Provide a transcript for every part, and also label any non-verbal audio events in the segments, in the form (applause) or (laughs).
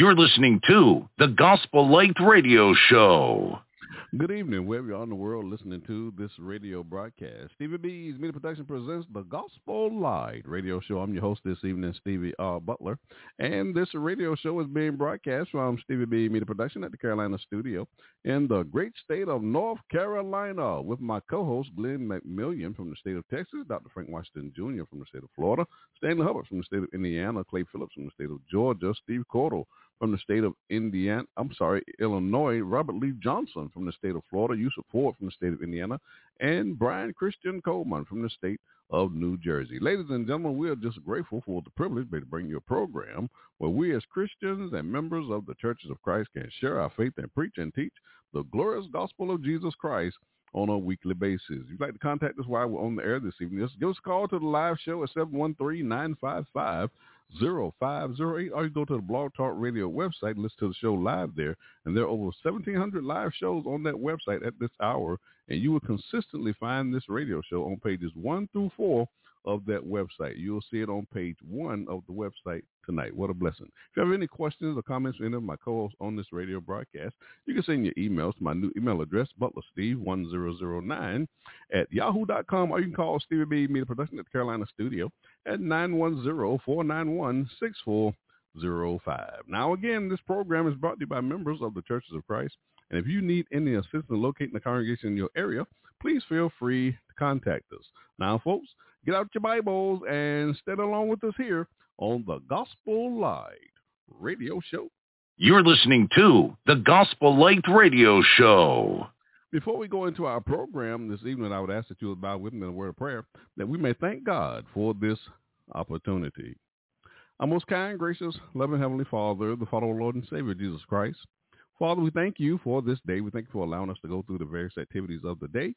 You're listening to the Gospel Light Radio Show. Good evening, wherever you are in the world listening to this radio broadcast. Stevie B's Media Production presents the Gospel Light radio show. I'm your host this evening, Stevie R. Butler. And this radio show is being broadcast from Stevie B Media Production at the Carolina studio in the great state of North Carolina with my co-host Glenn McMillion from the state of Texas, Dr. Frank Washington Jr. from the state of Florida, Stanley Hubbard from the state of Indiana, Clay Phillips from the state of Georgia, Steve Cordell from the state of Indiana, I'm sorry, Illinois, Robert Lee Johnson from the state of Florida, Yusuf Ford from the state of Indiana, and Brian Christian Coleman from the state of New Jersey. Ladies and gentlemen, we are just grateful for the privilege to bring you a program where we as Christians and members of the Churches of Christ can share our faith and preach and teach the glorious gospel of Jesus Christ on a weekly basis. If you'd like to contact us while we're on the air this evening, just give us a call to the live show at 713-955 0508 or you go to the Blog Talk Radio website and listen to the show live there. And there are over 1,700 live shows on that website at this hour. And you will consistently find this radio show on pages one through four of that website. You'll see it on page one of the website tonight. What a blessing. If you have any questions or comments for any of my co-hosts on this radio broadcast, you can send your emails to my new email address, butlersteve1009 at yahoo.com, or you can call Stevie B Media Production at the Carolina studio at 910-491-6405. Now, again, this program is brought to you by members of the Churches of Christ. And if you need any assistance locating the congregation in your area, please feel free to contact us. Now, folks, get out your Bibles and study along with us here on the Gospel Light Radio Show. You're listening to the Gospel Light Radio Show. Before we go into our program this evening, I would ask that you would bow with me in a word of prayer that we may thank God for this opportunity. Our most kind, gracious, loving Heavenly Father, the Father, Lord and Savior, Jesus Christ. Father, we thank you for this day. We thank you for allowing us to go through the various activities of the day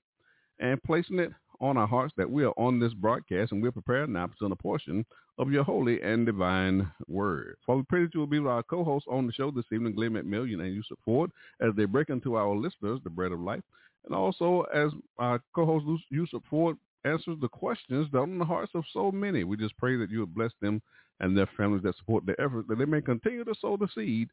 and placing it on our hearts that we are on this broadcast and we're prepared now to send a portion of your holy and divine word. Father, we pray that you will be with our co-hosts on the show this evening, Glenn McMillion and Yusuf Ford as they break into our listeners the bread of life. And also as our co-host Yusuf Ford answers the questions that are on the hearts of so many. We just pray that you would bless them and their families that support their effort, that they may continue to sow the seed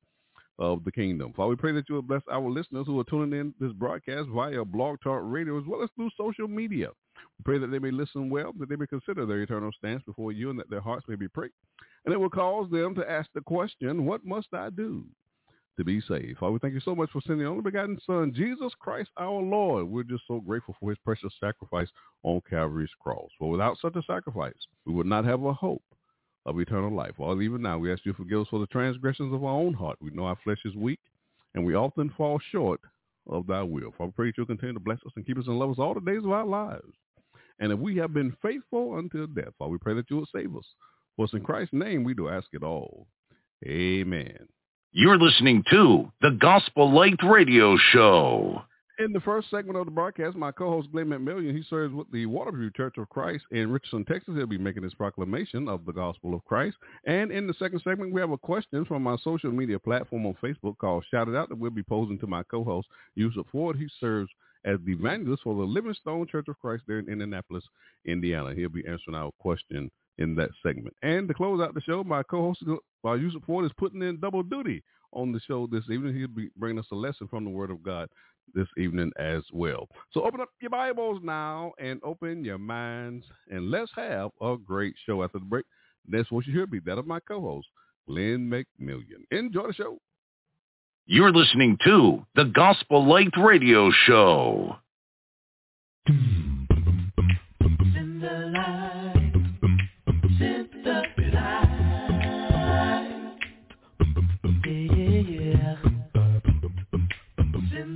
of the kingdom. Father, we pray that you will bless our listeners who are tuning in this broadcast via Blog Talk Radio as well as through social media. We pray that they may listen well, that they may consider their eternal stance before you, and that their hearts may be pricked. And it will cause them to ask the question, what must I do to be saved? Father, we thank you so much for sending the only begotten Son, Jesus Christ our Lord. We're just so grateful for his precious sacrifice on Calvary's cross. For without such a sacrifice, we would not have a hope of eternal life. Well, even now, we ask you to forgive us for the transgressions of our own heart. We know our flesh is weak, and we often fall short of thy will. For we pray that you'll continue to bless us and keep us and love us all the days of our lives. And if we have been faithful until death, Father, we pray that you will save us. For it's in Christ's name we do ask it all. Amen. You're listening to the Gospel Light Radio Show. In the first segment of the broadcast, my co-host Glenn McMillion, he serves with the Waterview Church of Christ in Richardson, Texas. He'll be making his proclamation of the gospel of Christ. And in the second segment, we have a question from my social media platform on Facebook called Shout It Out that we'll be posing to my co-host Yusuf Ford. He serves as the evangelist for the Livingstone Church of Christ there in Indianapolis, Indiana. He'll be answering our question in that segment. And to close out the show, my co-host uh, Yusuf Ford is putting in double duty on the show this evening. He'll be bringing us a lesson from the Word of God this evening as well. So open up your Bibles now and open your minds and let's have a great show after the break. That's what you hear be that of my co-host, Glenn McMillion. Enjoy the show. You're listening to the Gospel Light Radio Show.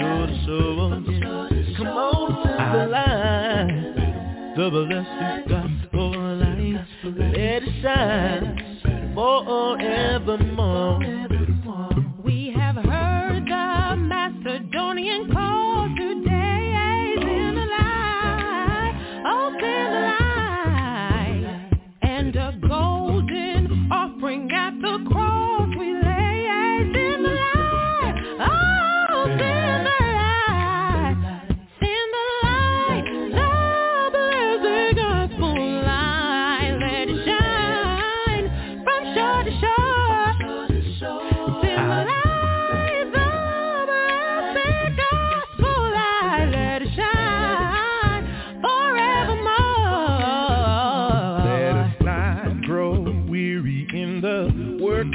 soul to soul. Come on, to the light, the blessed gospel light, let it shine. Oh,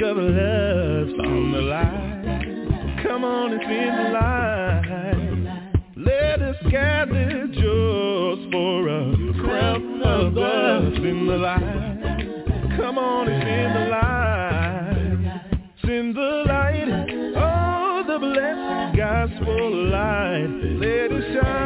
of love. On the line, come on and spin the line. Let us gather just for a crown of love. Spin the line, come on and spin the line. Send the light, oh the blessed gospel light. Let it shine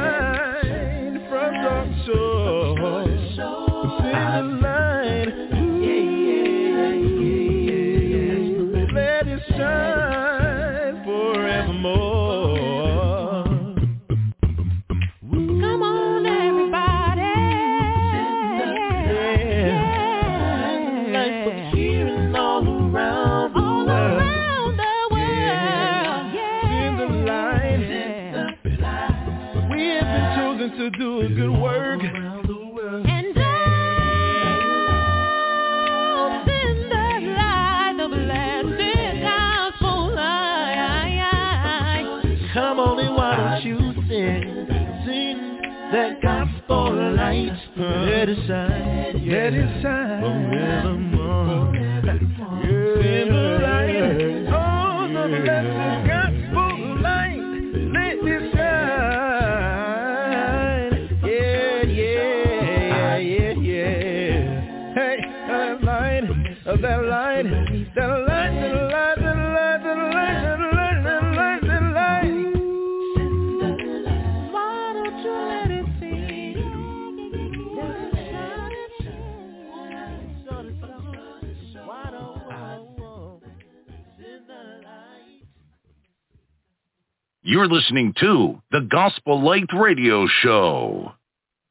You're listening to the Gospel Light Radio Show.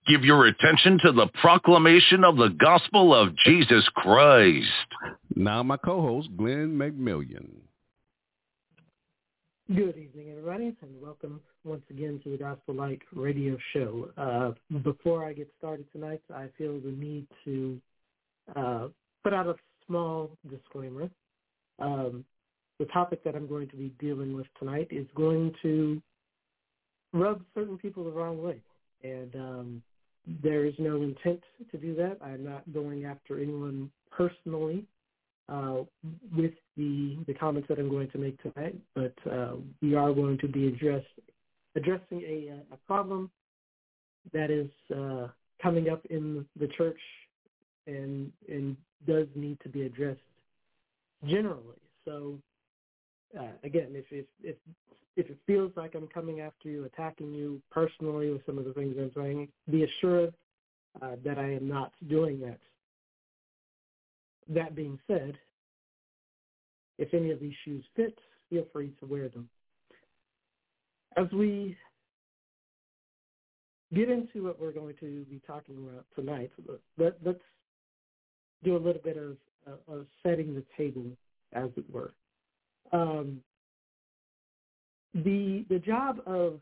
Give your attention to the proclamation of the gospel of Jesus Christ. Now my co-host, Glenn McMillion. Good evening, everybody, and welcome once again to the Gospel Light Radio Show. Uh, before I get started tonight, I feel the need to uh, put out a small disclaimer. Um, the topic that I'm going to be dealing with tonight is going to rub certain people the wrong way, and um, there is no intent to do that. I'm not going after anyone personally. uh, with the the comments that I'm going to make tonight, but uh, we are going to be address, addressing a, a problem that is uh, coming up in the church and and does need to be addressed generally. So uh, again, if if if if it feels like I'm coming after you, attacking you personally with some of the things I'm saying, be assured uh, that I am not doing that. That being said, if any of these shoes fit, feel free to wear them. As we get into what we're going to be talking about tonight, let, us do a little bit of, uh, of setting the table, as it were. Um, the the job of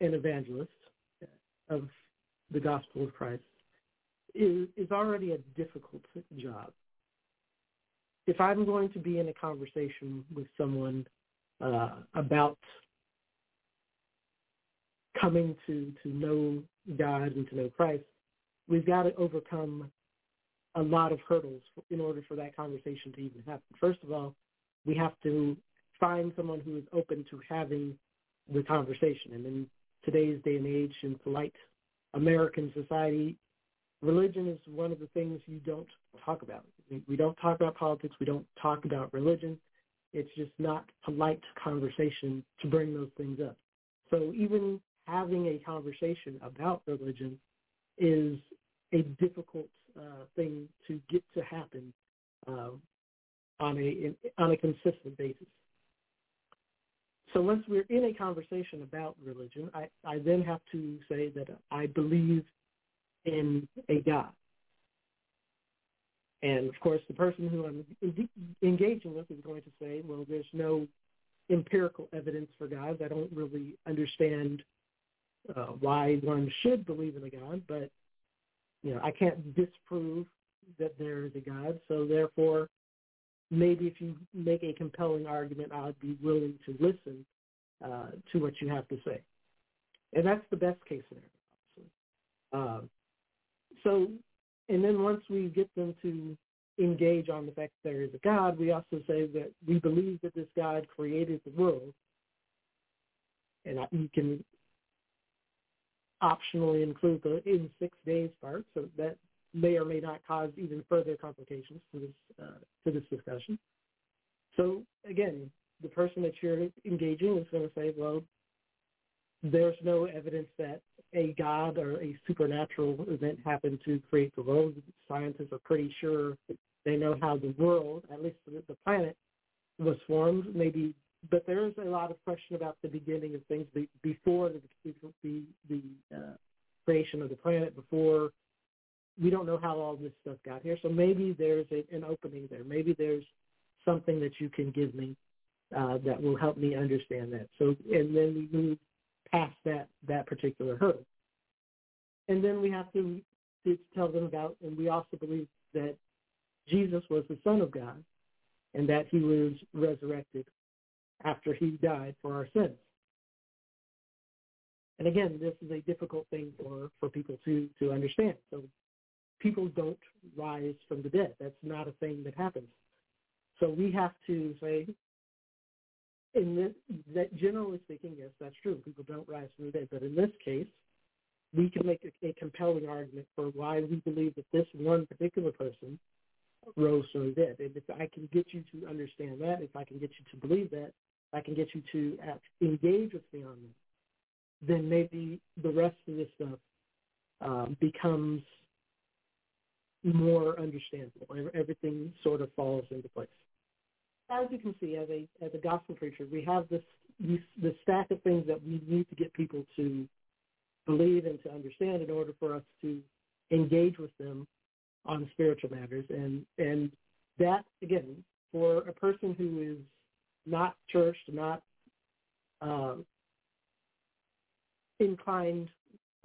an evangelist of the gospel of Christ is is already a difficult job. If I'm going to be in a conversation with someone uh, about coming to to know God and to know Christ, we've got to overcome a lot of hurdles in order for that conversation to even happen. First of all, we have to find someone who is open to having the conversation. And in today's day and age, in polite American society, religion is one of the things you don't talk about. We don't talk about politics. We don't talk about religion. It's just not polite conversation to bring those things up. So even having a conversation about religion is a difficult uh, thing to get to happen uh, on a on a consistent basis. So once we're in a conversation about religion, I, I then have to say that I believe in a God. And of course, the person who I'm engaging with is going to say, well, there's no empirical evidence for God. I don't really understand uh, why one should believe in a God, but you know, I can't disprove that there is a God. So therefore, maybe if you make a compelling argument, I'd be willing to listen uh, to what you have to say. And that's the best case scenario. Um, so, and then once we get them to engage on the fact that there is a God, we also say that we believe that this God created the world. And you can optionally include the in six days part, so that may or may not cause even further complications to this uh, to this discussion. So again, the person that you're engaging is going to say, well, there's no evidence that a god or a supernatural event happened to create the world. Scientists are pretty sure they know how the world, at least the planet, was formed. Maybe, but there is a lot of question about the beginning of things before the the, the uh, creation of the planet, before we don't know how all this stuff got here. So maybe there's a, an opening there. Maybe there's something that you can give me uh, that will help me understand that. So, and then we move past that that particular hurdle, and then we have to, to tell them about. And we also believe that Jesus was the Son of God, and that He was resurrected after He died for our sins. And again, this is a difficult thing for, for people to, to understand. So people don't rise from the dead. That's not a thing that happens. So we have to say, in this, that generally speaking, yes, that's true. People don't rise from the dead. But in this case, we can make a, a compelling argument for why we believe that this one particular person rose from the dead. And if I can get you to understand that, if I can get you to believe that, I can get you to engage with me on that, then maybe the rest of this stuff um, becomes more understandable. Everything sort of falls into place. As you can see, as a as a gospel preacher, we have this this, stack of things that we need to get people to believe and to understand in order for us to engage with them on spiritual matters. And and that again, for a person who is not churched, not uh, inclined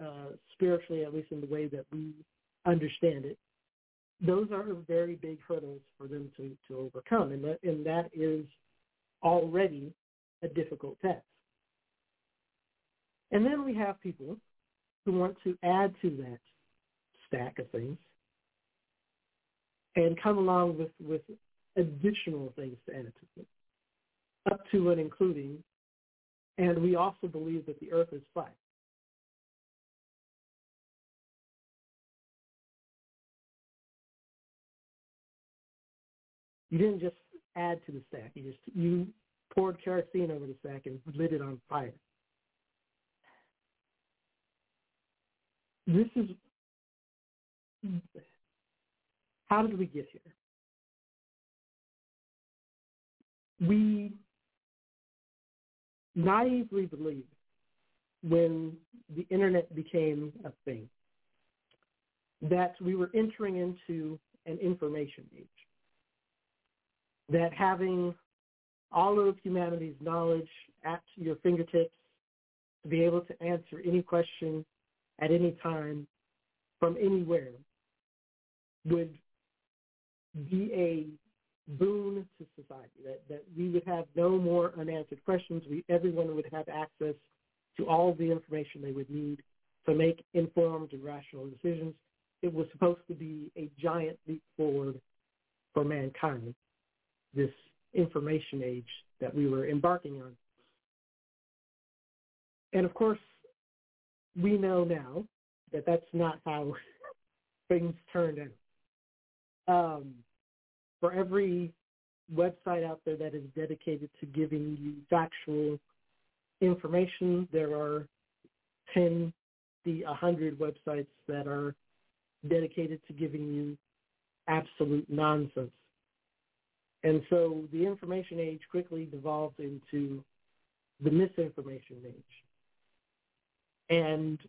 uh, spiritually, at least in the way that we understand it, those are very big hurdles for them to, to overcome, and that, and that is already a difficult task. And then we have people who want to add to that stack of things and come along with, with additional things to add to it, up to and including, and we also believe that the earth is flat. You didn't just add to the stack. You just you poured kerosene over the stack and lit it on fire. This is how did we get here? We naively believed when the internet became a thing that we were entering into an information age. That having all of humanity's knowledge at your fingertips to be able to answer any question at any time from anywhere would be a boon to society, that, that we would have no more unanswered questions. We, everyone would have access to all the information they would need to make informed and rational decisions. It was supposed to be a giant leap forward for mankind, this information age that we were embarking on. And of course, we know now that that's not how (laughs) things turned out. Um, for every website out there that is dedicated to giving you factual information, there are 10, the 100 websites that are dedicated to giving you absolute nonsense. And so the information age quickly devolved into the misinformation age. And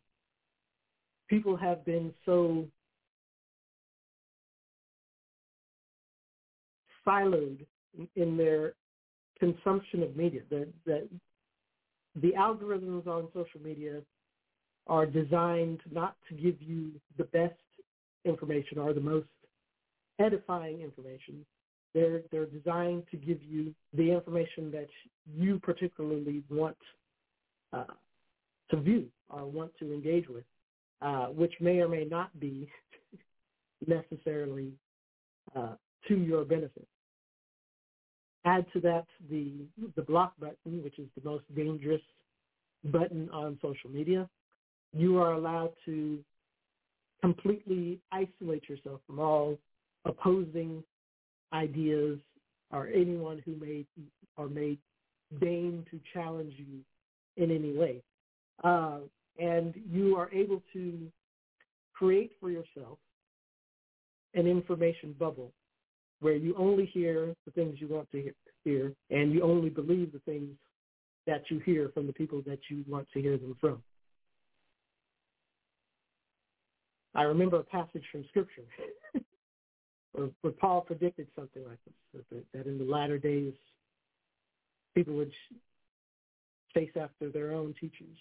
people have been so siloed in their consumption of media that, that the algorithms on social media are designed not to give you the best information or the most edifying information. They're they're designed to give you the information that you particularly want uh, to view or want to engage with, uh, which may or may not be (laughs) necessarily uh, to your benefit. Add to that the the block button, which is the most dangerous button on social media. You are allowed to completely isolate yourself from all opposing ideas or anyone who may or may deign to challenge you in any way. Uh, and you are able to create for yourself an information bubble where you only hear the things you want to hear and you only believe the things that you hear from the people that you want to hear them from. I remember a passage from Scripture (laughs) where Paul predicted something like this, that, in the latter days people would chase after their own teachers.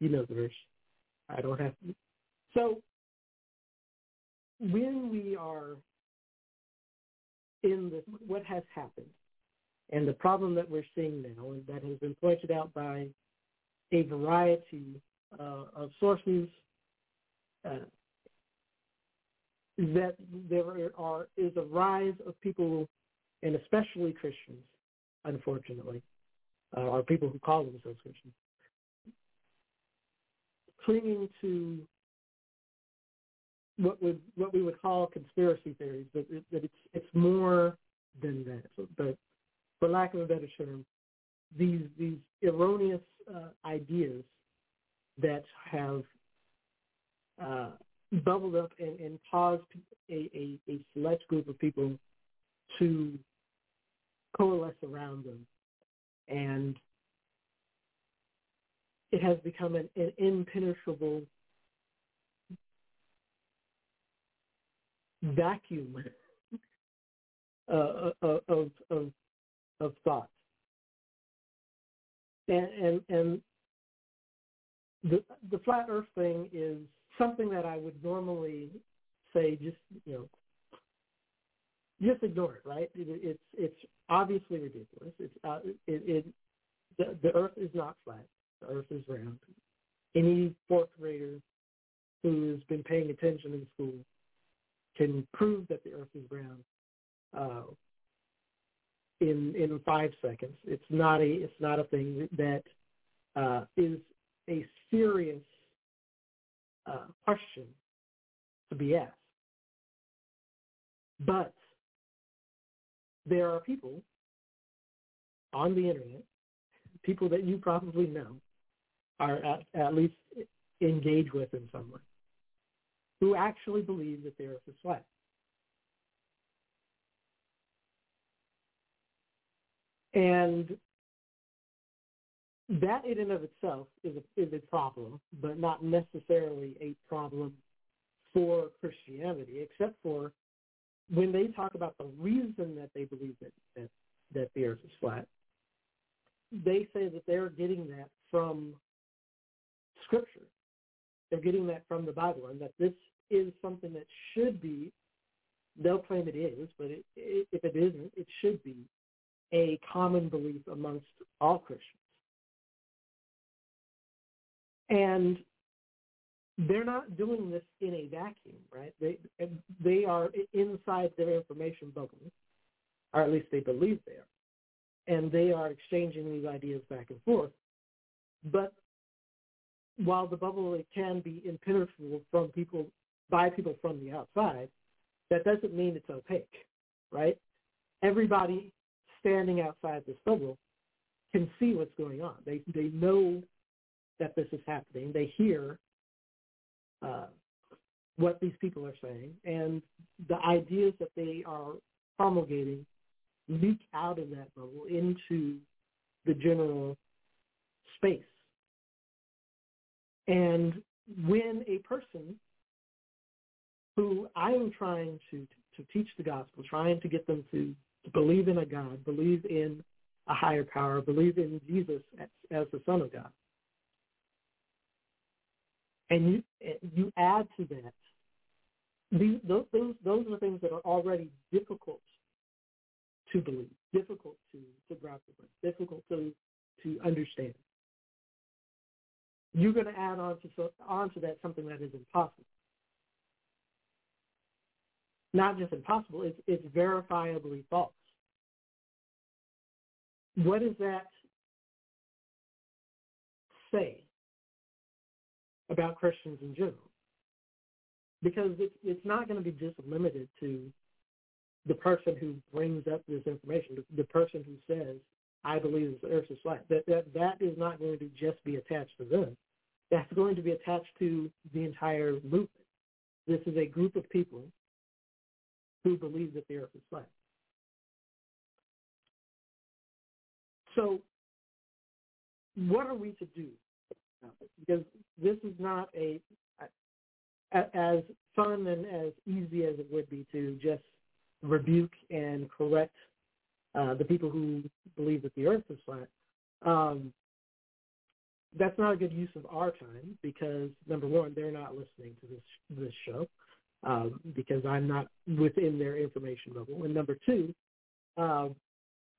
You know the verse. I don't have to. So when we are in this, what has happened, and the problem that we're seeing now, and that has been pointed out by a variety uh, of sources, uh, that there are is a rise of people, and especially Christians, unfortunately, uh, or people who call themselves Christians, clinging to what would what we would call conspiracy theories, but it, that it's it's more than that. But for lack of a better term, these these erroneous uh, ideas that have uh, bubbled up and, and caused a, a, a select group of people to coalesce around them, and it has become an, an impenetrable vacuum uh, uh, uh, of, of of thought. And, and and the the flat Earth thing is something that I would normally say just you know just ignore it, right? It, it's it's obviously ridiculous. It's uh, it, it the, the Earth is not flat. The Earth is round. Any fourth grader who has been paying attention in school can prove that the Earth is round uh, in in five seconds. It's not a it's not a thing that uh, is a serious uh, question to be asked. But there are people on the internet, people that you probably know, are at, at least engaged with in some way, who actually believe that the earth is flat. And that in and of itself is a, is a problem, but not necessarily a problem for Christianity, except for when they talk about the reason that they believe that, that, that the earth is flat, they say that they're getting that from Scripture. They're getting that from the Bible, and that this is something that should be, they'll claim it is, but it, it, if it isn't, it should be a common belief amongst all Christians. And they're not doing this in a vacuum, right? They they are inside their information bubble, or at least they believe they are, and they are exchanging these ideas back and forth. But while the bubble can be impenetrable from people by people from the outside, that doesn't mean it's opaque, right? Everybody standing outside this bubble can see what's going on. They they know that this is happening. They hear uh, what these people are saying, and the ideas that they are promulgating leak out of that bubble into the general space. And when a person who I am trying to, to teach the gospel, trying to get them to, believe in a God, believe in a higher power, believe in Jesus as, as the Son of God, and you you add to that these those those those are things that are already difficult to believe, difficult to to grapple with, difficult to to understand. You're going to add on to onto that something that is impossible. Not just impossible; it's it's verifiably false. What does that say about Christians in general. Because it's, it's not going to be just limited to the person who brings up this information, the, the person who says, I believe the earth is flat. That, that, that is not going to just be attached to them. That's going to be attached to the entire movement. This is a group of people who believe that the earth is flat. So what are we to do because this is not a as fun and as easy as it would be to just rebuke and correct uh, the people who believe that the earth is flat. Um, that's not a good use of our time because number one, they're not listening to this this show um, because I'm not within their information bubble, and number two, uh,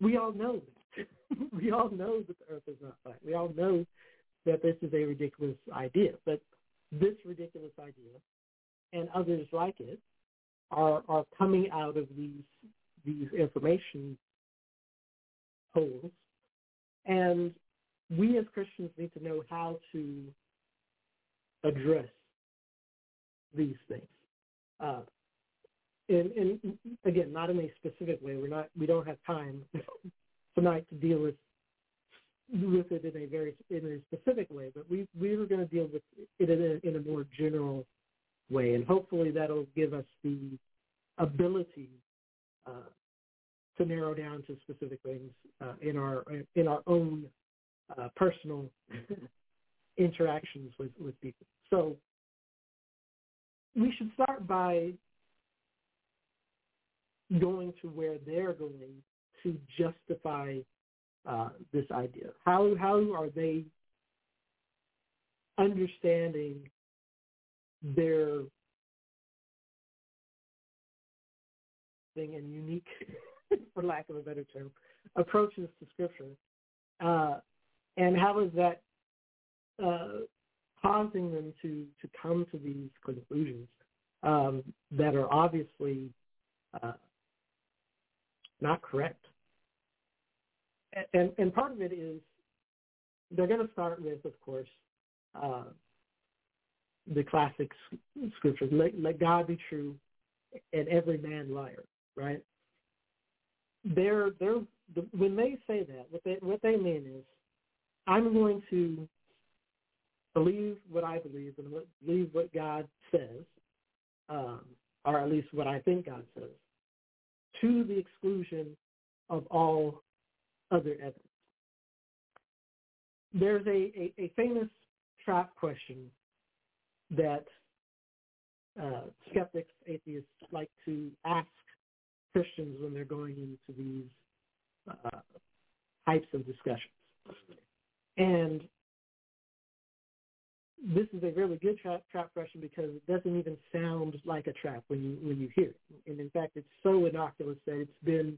we all know that (laughs) we all know that the earth is not flat. We all know that this is a ridiculous idea. But this ridiculous idea and others like it are are coming out of these these information holes. And we as Christians need to know how to address these things. Uh, and, and again, not in a specific way. We're not. We don't have time (laughs) tonight to deal with with it in a very in a specific way, but we we were going to deal with it in a, in a more general way, and hopefully that'll give us the ability uh, to narrow down to specific things uh, in our in our own uh, personal (laughs) interactions with with people. So we should start by going to where they're going to justify uh, this idea? How how are they understanding their thing and unique, (laughs) for lack of a better term, approaches to scripture, uh, and how is that uh, causing them to to come to these conclusions um, that are obviously uh, not correct. And and part of it is they're going to start with, of course, uh, the classic scriptures: let, let God be true, and every man liar. Right? They're they're when they say that, what they what they mean is, I'm going to believe what I believe and believe what God says, um, or at least what I think God says, to the exclusion of all other evidence. There's a, a, a famous trap question that uh, skeptics, atheists like to ask Christians when they're going into these uh, types of discussions. And this is a really good trap, trap question because it doesn't even sound like a trap when you when you hear it. And in fact, it's so innocuous that it's been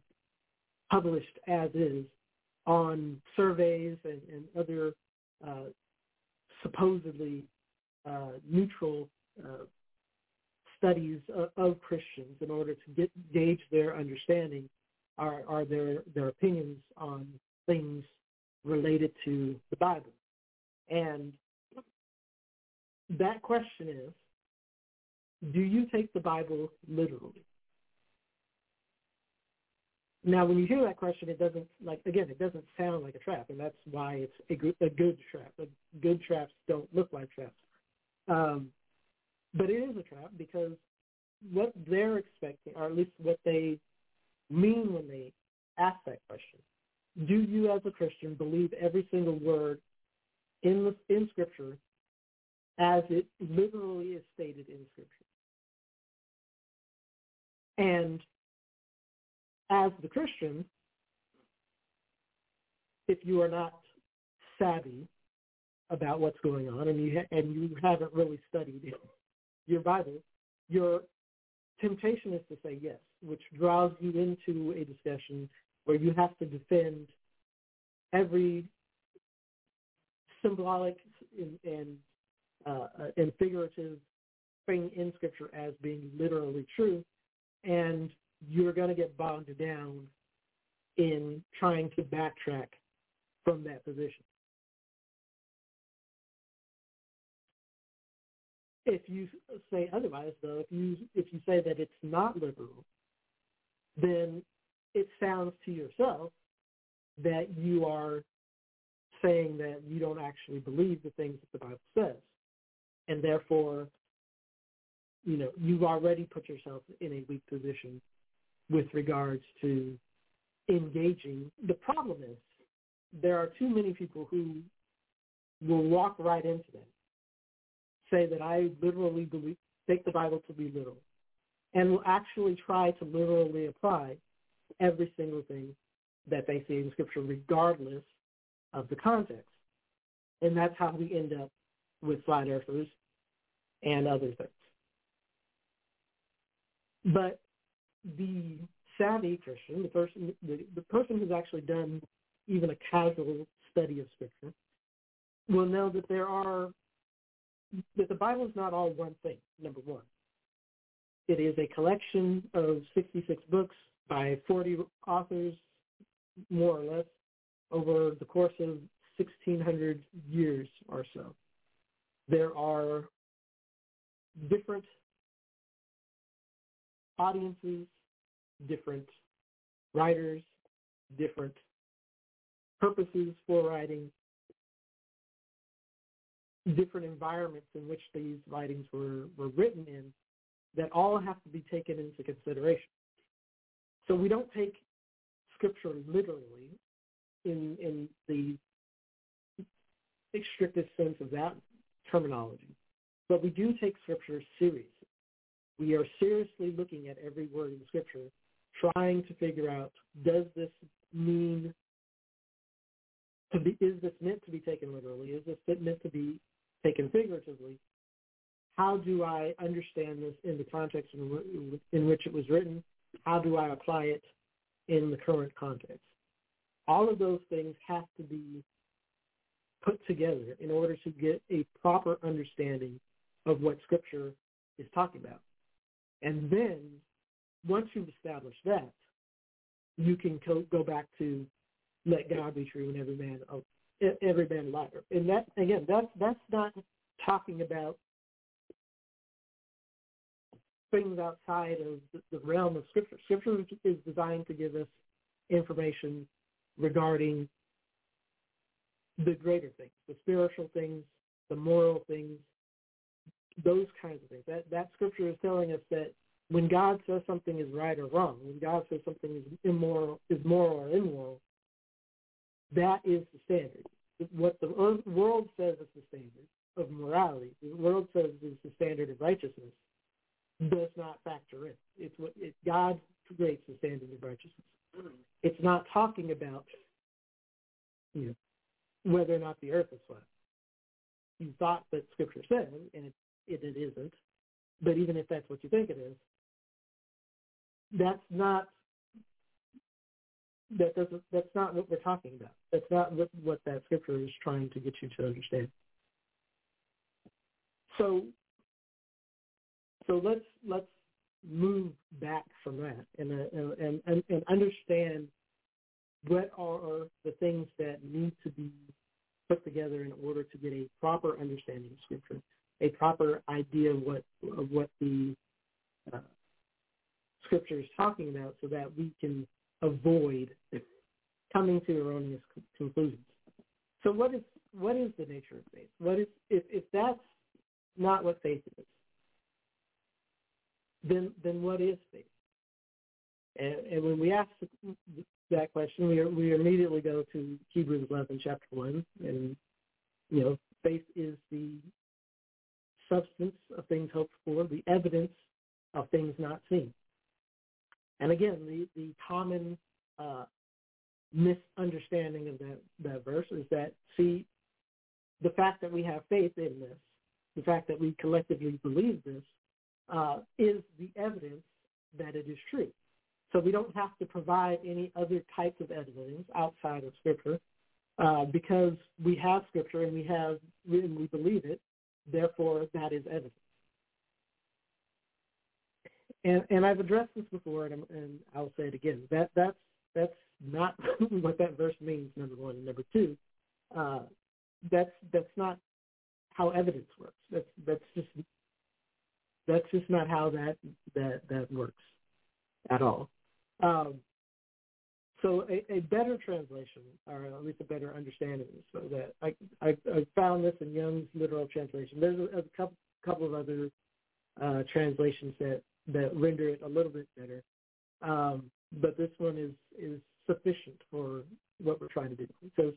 published as is on surveys and, and other uh, supposedly uh, neutral uh, studies of, of, Christians in order to get, gauge their understanding are, are their, their opinions on things related to the Bible. And that question is, do you take the Bible literally? Now, when you hear that question, it doesn't like again, it doesn't sound like a trap, and that's why it's a good, a good trap. good traps don't look like traps, um, but it is a trap because what they're expecting, or at least what they mean when they ask that question, do you as a Christian believe every single word in the in Scripture as it literally is stated in Scripture. And as the Christian, if you are not savvy about what's going on and you ha- and you haven't really studied your Bible, your temptation is to say yes, which draws you into a discussion where you have to defend every symbolic and, and uh, and figurative thing in Scripture as being literally true, and you're going to get bogged down in trying to backtrack from that position. If you say otherwise, though, if you if you say that it's not liberal, then it sounds to yourself that you are saying that you don't actually believe the things that the Bible says and therefore, you know, you've already put yourself in a weak position with regards to engaging. The problem is there are too many people who will walk right into that, say that I literally believe, take the Bible to be literal, and will actually try to literally apply every single thing that they see in Scripture, regardless of the context. And that's how we end up with flat earthers and other things. But the savvy Christian, the person, the, the person who's actually done even a casual study of Scripture, will know that there are that the Bible is not all one thing. Number one, it is a collection of 66 books by 40 authors, more or less, over the course of 1600 years or so. There are different audiences, different writers, different purposes for writing, different environments in which these writings were, were written in that all have to be taken into consideration. So we don't take scripture literally in in the strictest sense of that terminology. But we do take Scripture seriously. We are seriously looking at every word in Scripture, trying to figure out, does this mean to be, is this meant to be taken literally? Is this meant to be taken figuratively? How do I understand this in the context in, in which it was written? How do I apply it in the current context? All of those things have to be put together in order to get a proper understanding of what Scripture is talking about. And then once you've established that, you can co- go back to let God be true and every man every man liar. And that again, that's that's not talking about things outside of the, the realm of Scripture. Scripture is designed to give us information regarding the greater things, the spiritual things, the moral things, those kinds of things. That that Scripture is telling us that when God says something is right or wrong, when God says something is immoral, is moral or immoral, that is the standard. What the world says is the standard of morality. The world says is the standard of righteousness does not factor in. It's what it, God creates the standard of righteousness. It's not talking about you know whether or not the earth is flat. You thought that Scripture said, and it, it, it isn't. But even if that's what you think it is, that's not that doesn't that's not what we're talking about. That's not what, what that scripture is trying to get you to understand. So so let's let's move back from that and uh, and and, and understand what are the things that need to be put together in order to get a proper understanding of scripture, a proper idea of what of what the uh, scripture is talking about, so that we can avoid coming to erroneous conclusions. So what is what is the nature of faith? What is if, if that's not what faith is, then then what is faith? And, and when we ask that question, we we immediately go to Hebrews 11, chapter one, and you know, faith is the substance of things hoped for, the evidence of things not seen. And again, the, the common uh, misunderstanding of that, that verse is that, see, the fact that we have faith in this, the fact that we collectively believe this, uh, is the evidence that it is true. So we don't have to provide any other types of evidence outside of Scripture uh, because we have Scripture and we have and we believe it. Therefore, that is evidence and and I've addressed this before, and, and I'll say it again. That that's that's not (laughs) what that verse means. Number one, and number two, uh, that's that's not how evidence works. That's that's just that's just not how that that that works at all. Um, so a, a, better translation, or at least a better understanding, so that I, I, I found this in Young's literal translation. There's a, a couple couple of other uh, translations that that render it a little bit better. Um, but this one is is sufficient for what we're trying to do. It says,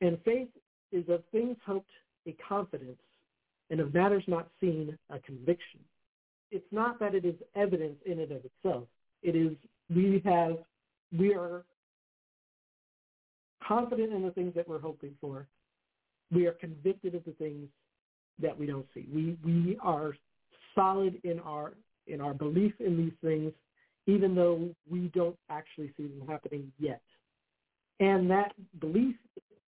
and faith is of things hoped a confidence, and of matters not seen a conviction. It's not that it is evidence in and of itself. It is we have we are confident in the things that we're hoping for. We are convicted of the things that we don't see. We we are solid in our in our belief in these things, even though we don't actually see them happening yet. And that belief,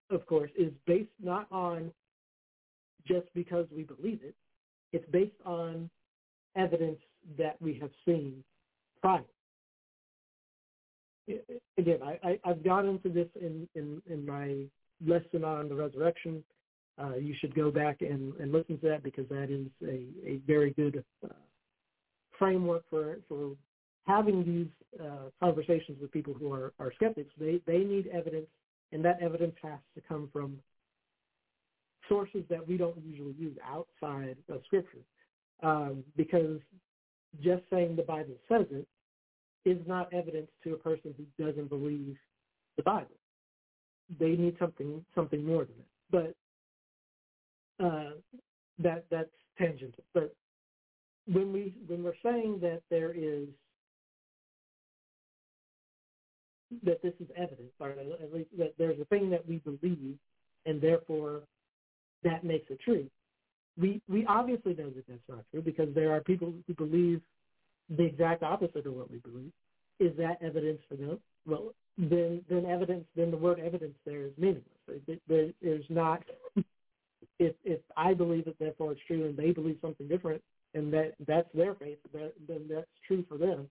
of course, is based not on just because we believe it. It's based on evidence that we have seen prior. Again, I, I, have gone into this in, in, in my lesson on the resurrection. Uh, you should go back and, and listen to that because that is a, a very good uh, framework for for having these uh, conversations with people who are, are skeptics. They they need evidence, and that evidence has to come from sources that we don't usually use outside of Scripture, um, because just saying the Bible says it is not evidence to a person who doesn't believe the Bible. They need something something more than that. But uh, that that's tangential. But when we when we're saying that there is that this is evidence, or at least that there's a thing that we believe, and therefore that makes it true. We we obviously know that that's not true because there are people who believe the exact opposite of what we believe. Is that evidence for them? Well, then then evidence then the word evidence there is meaningless. There, there's not (laughs) If if I believe it, therefore it's true and they believe something different, and that that's their faith, that, then that's true for them.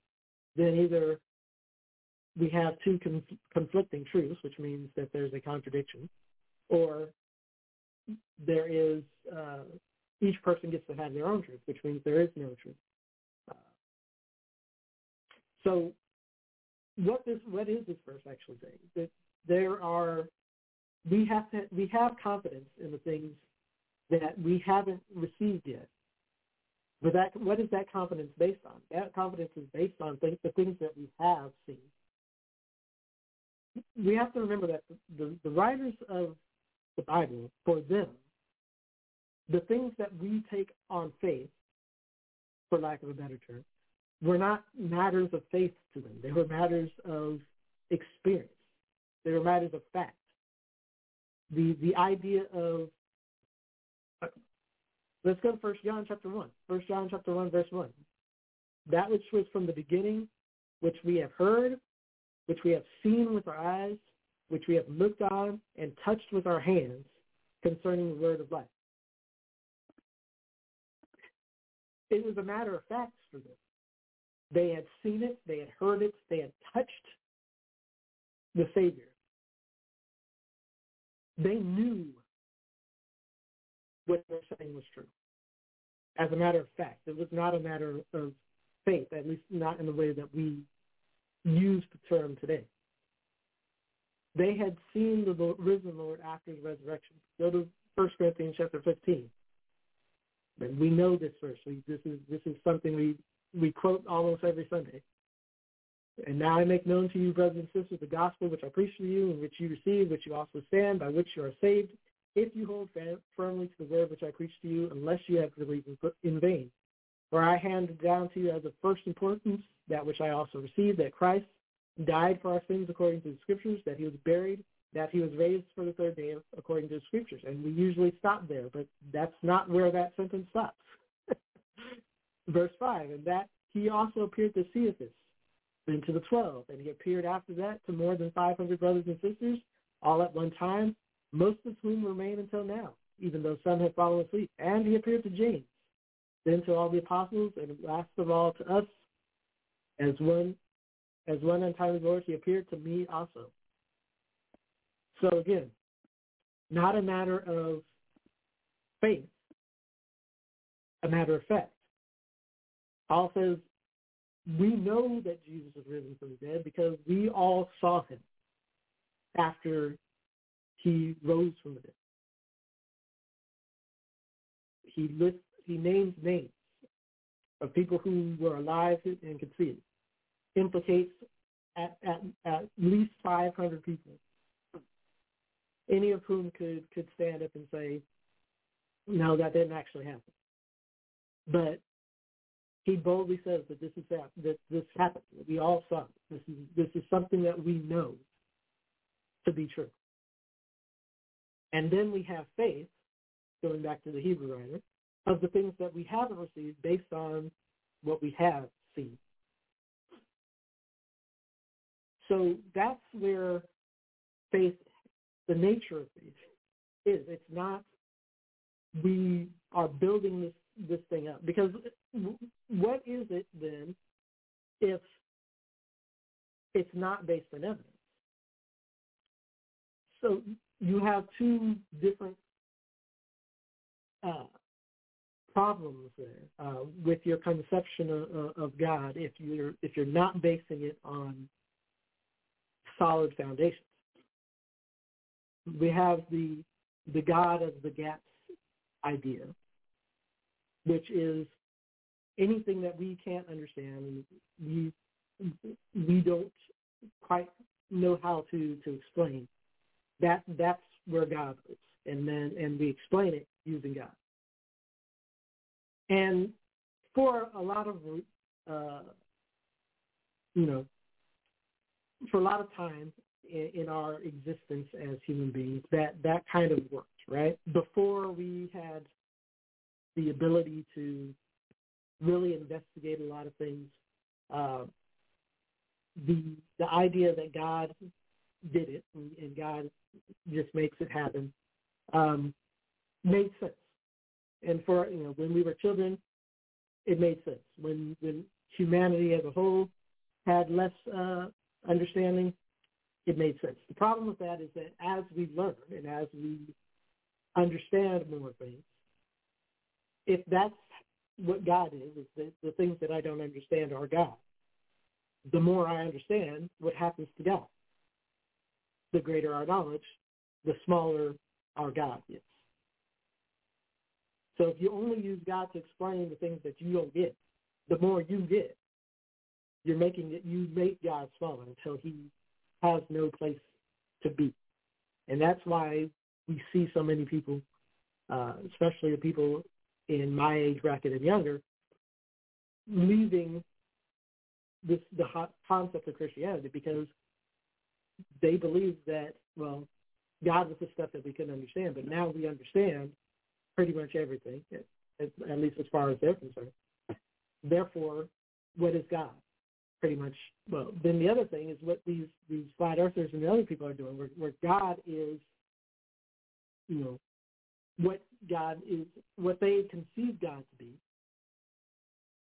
Then either we have two conf- conflicting truths, which means that there's a contradiction, or there is uh, each person gets to have their own truth, which means there is no truth. So, what this what is this verse actually saying? That there are we have to we have confidence in the things that we haven't received yet. But that what is that confidence based on? That confidence is based on things, the things that we have seen. We have to remember that the, the, the writers of the Bible, for them, the things that we take on faith, for lack of a better term, were not matters of faith to them. They were matters of experience. They were matters of fact. The the idea of let's go to First John chapter one. First John chapter one verse one. That which was from the beginning, which we have heard, which we have seen with our eyes, which we have looked on and touched with our hands concerning the word of life. It was a matter of fact for them. They had seen it, they had heard it, they had touched the Savior. They knew what they're saying was true. As a matter of fact, it was not a matter of faith, at least not in the way that we use the term today. They had seen the risen Lord after his resurrection. Go to 1 Corinthians chapter 15. And we know this verse. This is this is something we we quote almost every Sunday. And now I make known to you, brothers and sisters, the gospel which I preach to you, and which you receive, which you also stand, by which you are saved, if you hold firmly to the word which I preach to you, unless you have believed in vain. For I handed down to you as of first importance that which I also received, that Christ died for our sins according to the scriptures, that he was buried, that he was raised for the third day according to the scriptures. And we usually stop there, but that's not where that sentence stops. Verse 5, and that he also appeared to Cephas, then to the twelve, and he appeared after that to more than 500 brothers and sisters, all at one time, most of whom remain until now, even though some have fallen asleep. And he appeared to James, then to all the apostles, and last of all to us, as one as one untimely Lord, he appeared to me also. So again, not a matter of faith, a matter of fact. Paul says, we know that Jesus was risen from the dead because we all saw him after he rose from the dead. He lists, he names names of people who were alive and could see it. Implicates at, at, at least 500 people, any of whom could, could stand up and say, no, that didn't actually happen. But he boldly says that this is that this happened. We all saw. This is this is something that we know to be true. And then we have faith, going back to the Hebrew writer, of the things that we haven't received based on what we have seen. So that's where faith, the nature of faith, is. It's not we are building this this thing up because what is it then if it's not based on evidence? So you have two different uh, problems there uh, with your conception of, of, God if you're if you're not basing it on solid foundations. We have the the God of the gaps idea, which is anything that we can't understand, we we don't quite know how to to explain. That that's where God is, and then and we explain it using God. And for a lot of uh, you know, for a lot of time in, in our existence as human beings, that that kind of worked, right? Before we had the ability to really investigate a lot of things. Uh, the the idea that God did it and, and God just makes it happen um, made sense. And for you know, when we were children, it made sense. When when humanity as a whole had less uh, understanding, it made sense. The problem with that is that as we learn and as we understand more things, if that's what God is, is the, the things that I don't understand are God. The more I understand what happens to God, the greater our knowledge, the smaller our God is. So if you only use God to explain the things that you don't get, the more you get, you're making it, you make God smaller until he has no place to be. And that's why we see so many people, uh, especially the people in my age bracket and younger, leaving this the concept of Christianity because they believe that well, God was the stuff that we couldn't understand, but now we understand pretty much everything, at, at least as far as they're concerned. Therefore, what is God? Pretty much. Well, then the other thing is what these these flat earthers and the other people are doing, where, where God is, you know, what God is, what they conceive God to be,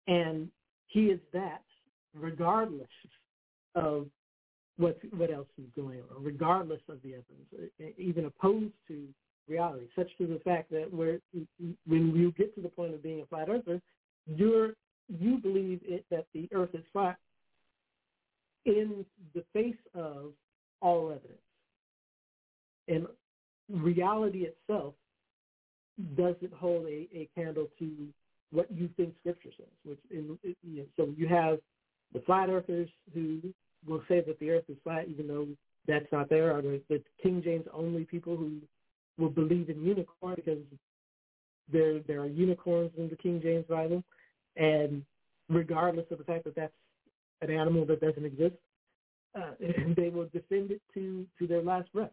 and He is that, regardless of what what else is going on, regardless of the evidence, even opposed to reality, such to the fact that where when you get to the point of being a flat earther, you're you believe it that the earth is flat in the face of all evidence. And reality itself doesn't hold a, a candle to what you think Scripture says. Which in, you know, so you have the flat earthers who will say that the earth is flat, even though that's not there, or the, the King James only people who will believe in unicorn because there there are unicorns in the King James Bible, and regardless of the fact that that's an animal that doesn't exist, uh, (laughs) they will defend it to to their last breath.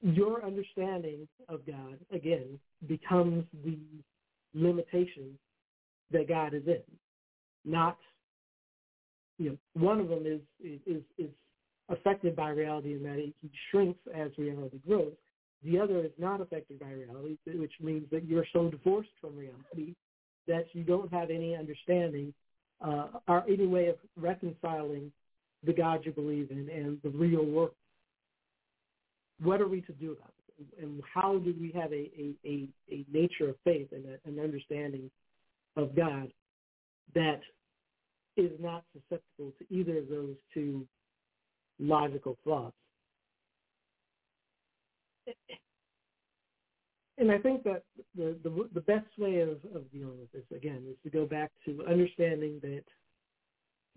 Your understanding of God again becomes the limitation that God is in, not you know one of them is is is affected by reality in that he shrinks as reality grows. The other is not affected by reality, which means that you're so divorced from reality that you don't have any understanding uh, or any way of reconciling the God you believe in and the real world. What are we to do about it? And how do we have a, a, a, a nature of faith and a, an understanding of God that is not susceptible to either of those two logical flaws. And I think that the, the, the best way of, of dealing with this, again, is to go back to understanding that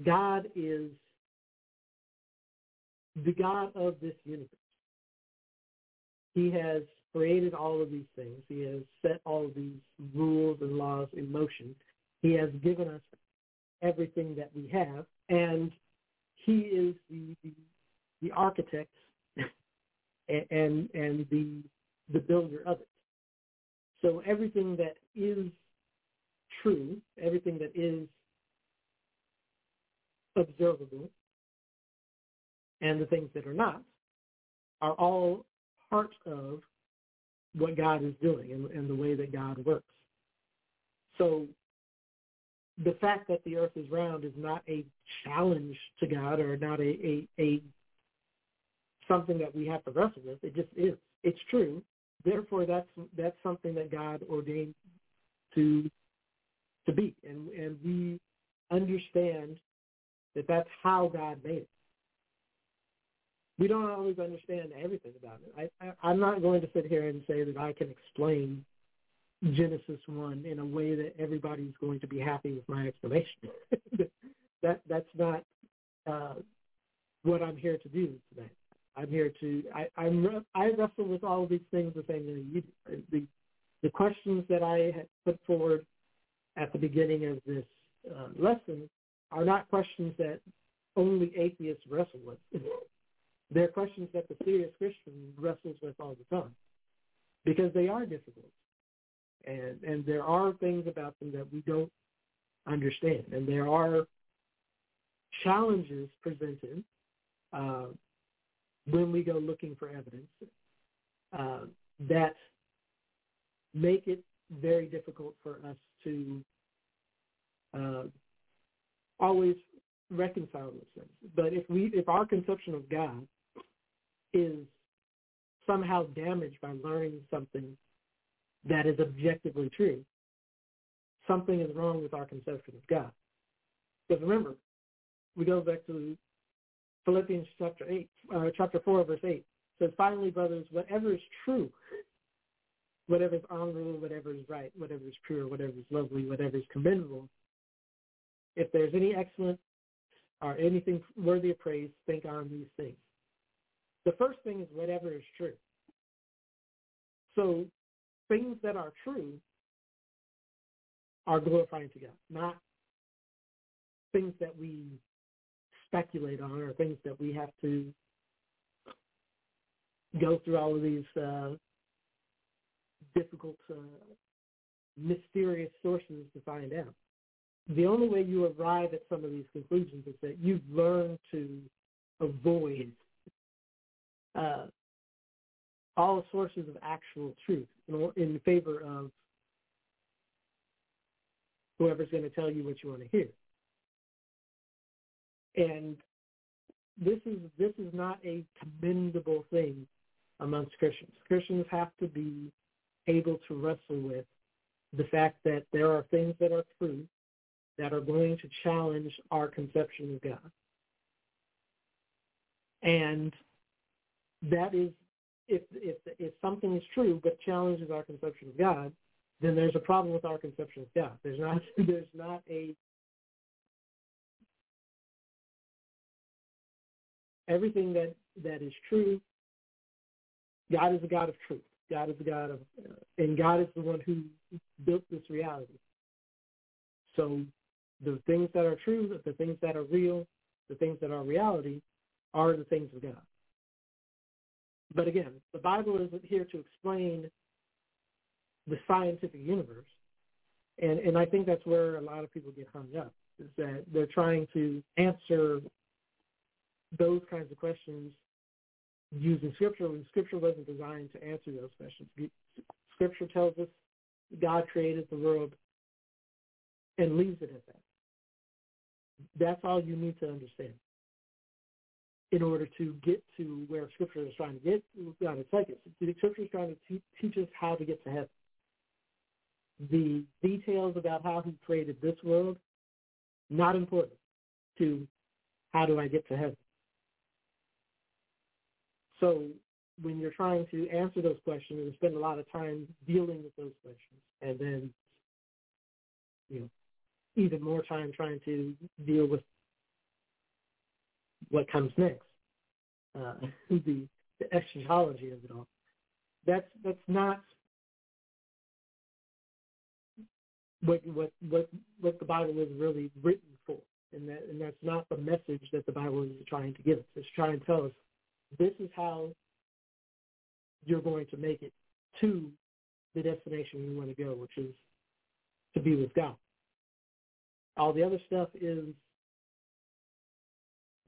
God is the God of this universe. He has created all of these things. He has set all of these rules and laws in motion. He has given us everything that we have, and he is the, the the architect (laughs) and and the the builder of it. So everything that is true, everything that is observable, and the things that are not, are all part of what God is doing and, and the way that God works. So the fact that the earth is round is not a challenge to God or not a, a, a something that we have to wrestle with. It just is. It's true. Therefore, that's that's something that God ordained to to be, and and we understand that that's how God made it. We don't always understand everything about it. I, I, I'm not going to sit here and say that I can explain Genesis one in a way that everybody's going to be happy with my explanation. (laughs) that that's not uh, what I'm here to do today. I'm here to I I'm I wrestle with all of these things the same way you do. The the questions that I had put forward at the beginning of this uh, lesson are not questions that only atheists wrestle with. (laughs) They're questions that the serious Christian wrestles with all the time because they are difficult, and and there are things about them that we don't understand, and there are challenges presented uh, when we go looking for evidence uh, that make it very difficult for us to uh, always reconcile those things. But if we, if our conception of God is somehow damaged by learning something that is objectively true, something is wrong with our conception of God. Because remember, we go back to Philippians chapter eight, uh, chapter four, verse eight. It says, finally, brothers, whatever is true, whatever is honorable, whatever is right, whatever is pure, whatever is lovely, whatever is commendable, if there's any excellent or anything worthy of praise, think on these things. The first thing is whatever is true. So things that are true are glorifying to God, not things that we speculate on or things that we have to go through all of these uh, difficult, uh, mysterious sources to find out. The only way you arrive at some of these conclusions is that you've learned to avoid uh, all sources of actual truth in, in favor of whoever's going to tell you what you want to hear. And this is this is not a commendable thing amongst Christians. Christians have to be able to wrestle with the fact that there are things that are true that are going to challenge our conception of God. And that is if if if something is true but challenges our conception of God, then there's a problem with our conception of God. There's not (laughs) there's not a everything that that is true. God is a God of truth. God is a God of, uh, and God is the one who built this reality. So the things that are true, the things that are real, the things that are reality, are the things of God. But again, the Bible isn't here to explain the scientific universe. And, and I think that's where a lot of people get hung up, is that they're trying to answer those kinds of questions using Scripture when Scripture wasn't designed to answer those questions. Scripture tells us God created the world and leaves it at that. That's all you need to understand in order to get to where Scripture is trying to get on its second. The Scripture is trying to te- teach us how to get to heaven. The details about how he created this world, not important to how do I get to heaven. So when you're trying to answer those questions and spend a lot of time dealing with those questions and then, you know, even more time trying to deal with what comes next, uh, (laughs) the, the eschatology of it all. That's that's not what what what what the Bible is really written for, and that and that's not the message that the Bible is trying to give us. It's trying to tell us this is how you're going to make it to the destination you want to go, which is to be with God. All the other stuff is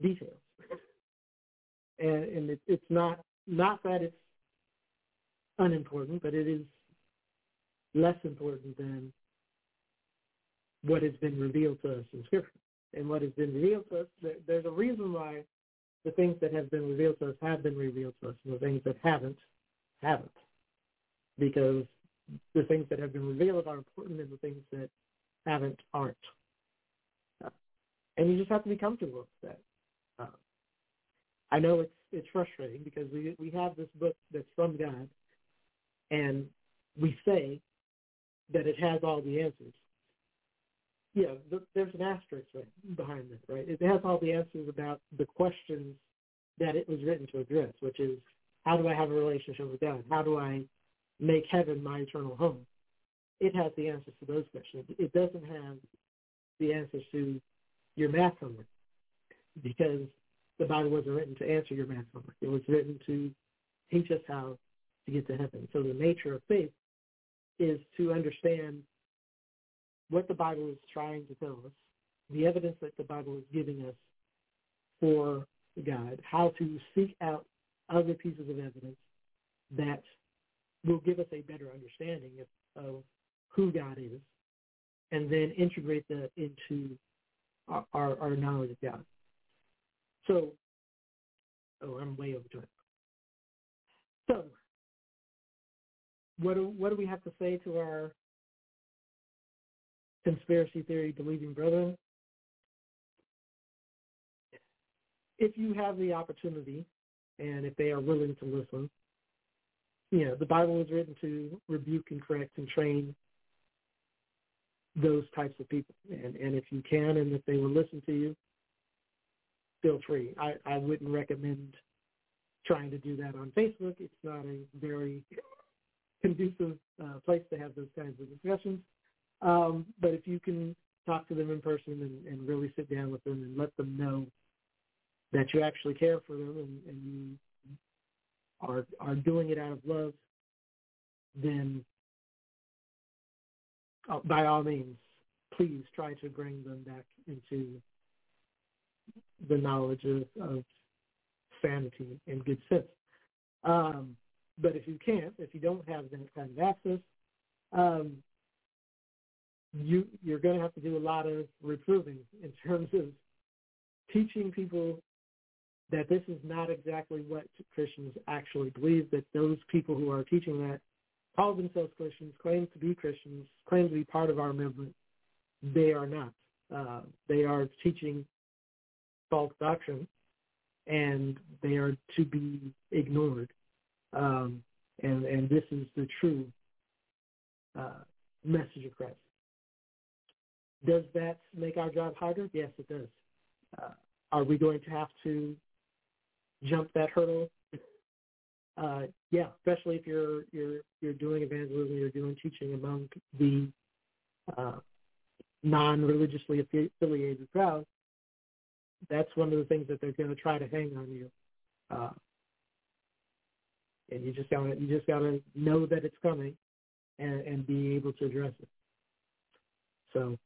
details. and and it, it's not not that it's unimportant, but it is less important than what has been revealed to us in Scripture. And what has been revealed to us, there, there's a reason why the things that have been revealed to us have been revealed to us, and the things that haven't, haven't. Because the things that have been revealed are important, and the things that haven't aren't. And you just have to be comfortable with that. I know it's it's frustrating because we we have this book that's from God, and we say that it has all the answers. Yeah, th- there's an asterisk right behind that, right? It has all the answers about the questions that it was written to address, which is how do I have a relationship with God? How do I make heaven my eternal home? It has the answers to those questions. It doesn't have the answers to your math homework because the Bible wasn't written to answer your math homework. It was written to teach us how to get to heaven. So the nature of faith is to understand what the Bible is trying to tell us, the evidence that the Bible is giving us for God, how to seek out other pieces of evidence that will give us a better understanding of, of who God is, and then integrate that into our, our, our knowledge of God. So, oh, I'm way over time. So, what do, what do we have to say to our conspiracy theory believing brethren? If you have the opportunity, and if they are willing to listen, you know, the Bible is written to rebuke and correct and train those types of people. And, and if you can and if they will listen to you, feel free. I, I wouldn't recommend trying to do that on Facebook. It's not a very conducive uh, place to have those kinds of discussions. Um, but if you can talk to them in person and, and really sit down with them and let them know that you actually care for them and, and you are are doing it out of love, then uh, by all means, please try to bring them back into the knowledge of, of sanity and good sense. Um, but if you can't, if you don't have that kind of access, um, you you're going to have to do a lot of reproving in (laughs) terms of teaching people that this is not exactly what Christians actually believe. That those people who are teaching that call themselves Christians, claim to be Christians, claim to be part of our movement, they are not. Uh, they are teaching false doctrine, and they are to be ignored. Um, and and this is the true uh, message of Christ. Does that make our job harder? Yes, it does. Uh, are we going to have to jump that hurdle? Uh, yeah, especially if you're you're you're doing evangelism, you're doing teaching among the uh, non-religiously affiliated crowd. That's one of the things that they're going to try to hang on you, uh, and you just gotta you just gotta know that it's coming, and, and be able to address it. So,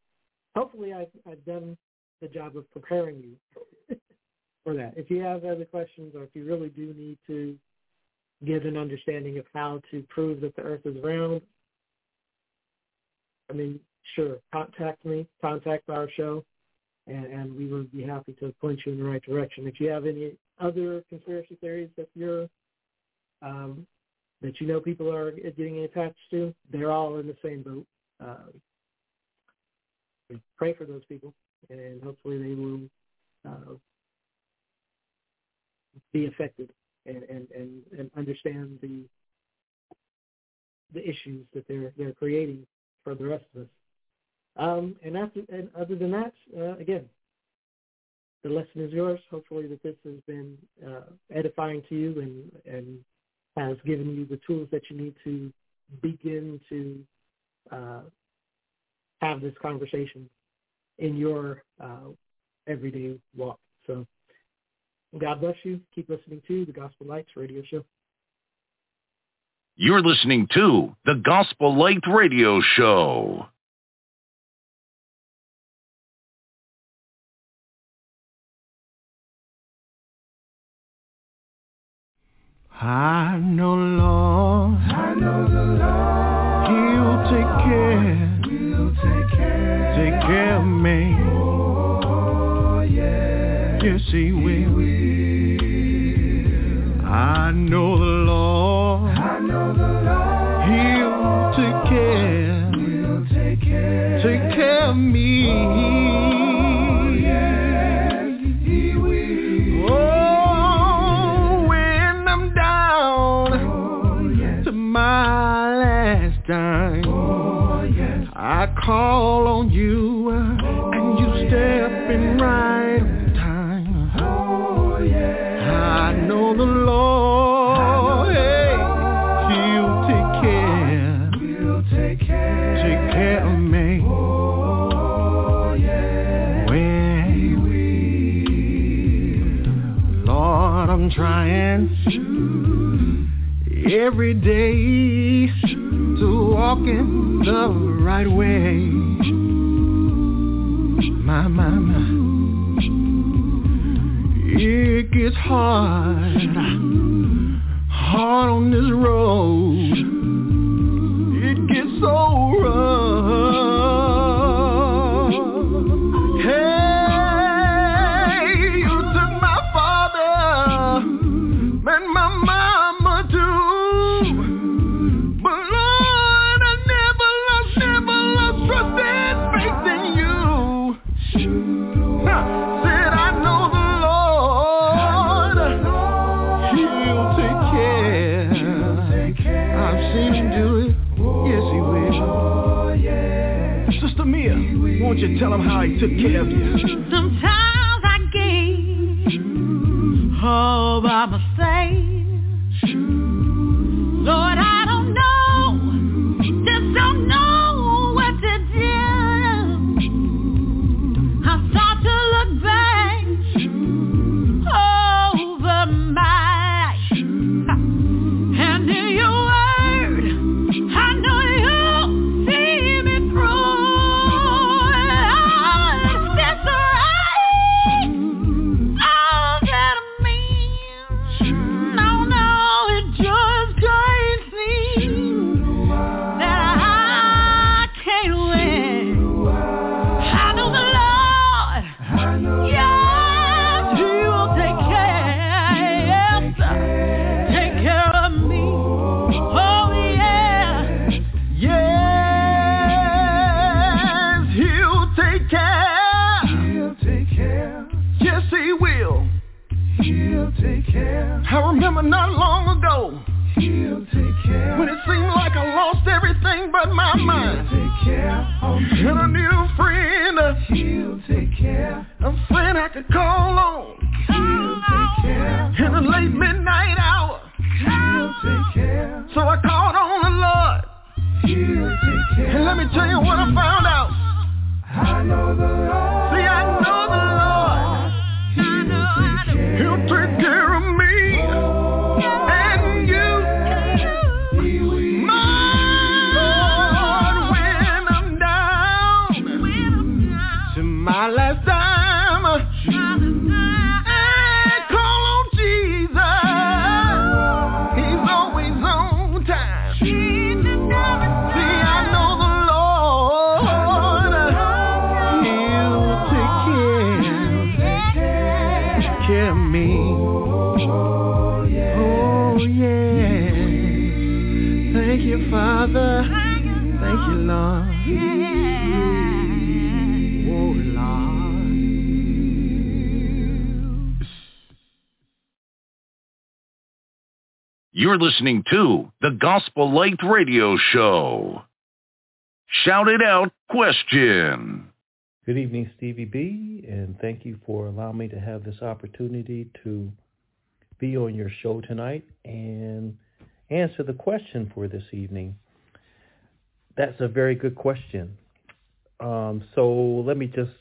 hopefully, I've I've done the job of preparing you (laughs) for that. If you have other questions, or if you really do need to get an understanding of how to prove that the earth is round, I mean, sure, contact me, contact our show, and, and we would be happy to point you in the right direction. If you have any other conspiracy theories that you're um, that you know people are getting attached to, they're all in the same boat. Uh, pray for those people, and hopefully they will uh, be affected and, and, and, and understand the the issues that they're they're creating for the rest of us. Um, and after and other than that, uh, again, the lesson is yours. Hopefully that this has been uh, edifying to you and and has given you the tools that you need to begin to uh, have this conversation in your uh, everyday walk. So God bless you. Keep listening to the Gospel Lights Radio Show. You're listening to the Gospel Light Radio Show. I know, Lord. I know the Lord. He'll take care. Will take care. Take care of me. Oh, yeah. Yes, He will. I call on you uh, and you step in right on time. I know the Lord, hey, He'll take care, take care of me. When we Lord, I'm trying every day to walk in the right way. My, my, my. It gets hard, hard on this road. Took care of you. You're listening to the Gospel Light Radio Show. Shout it out question. Good evening, Stevie B, and thank you for allowing me to have this opportunity to be on your show tonight and answer the question for this evening. That's a very good question. Um, so let me just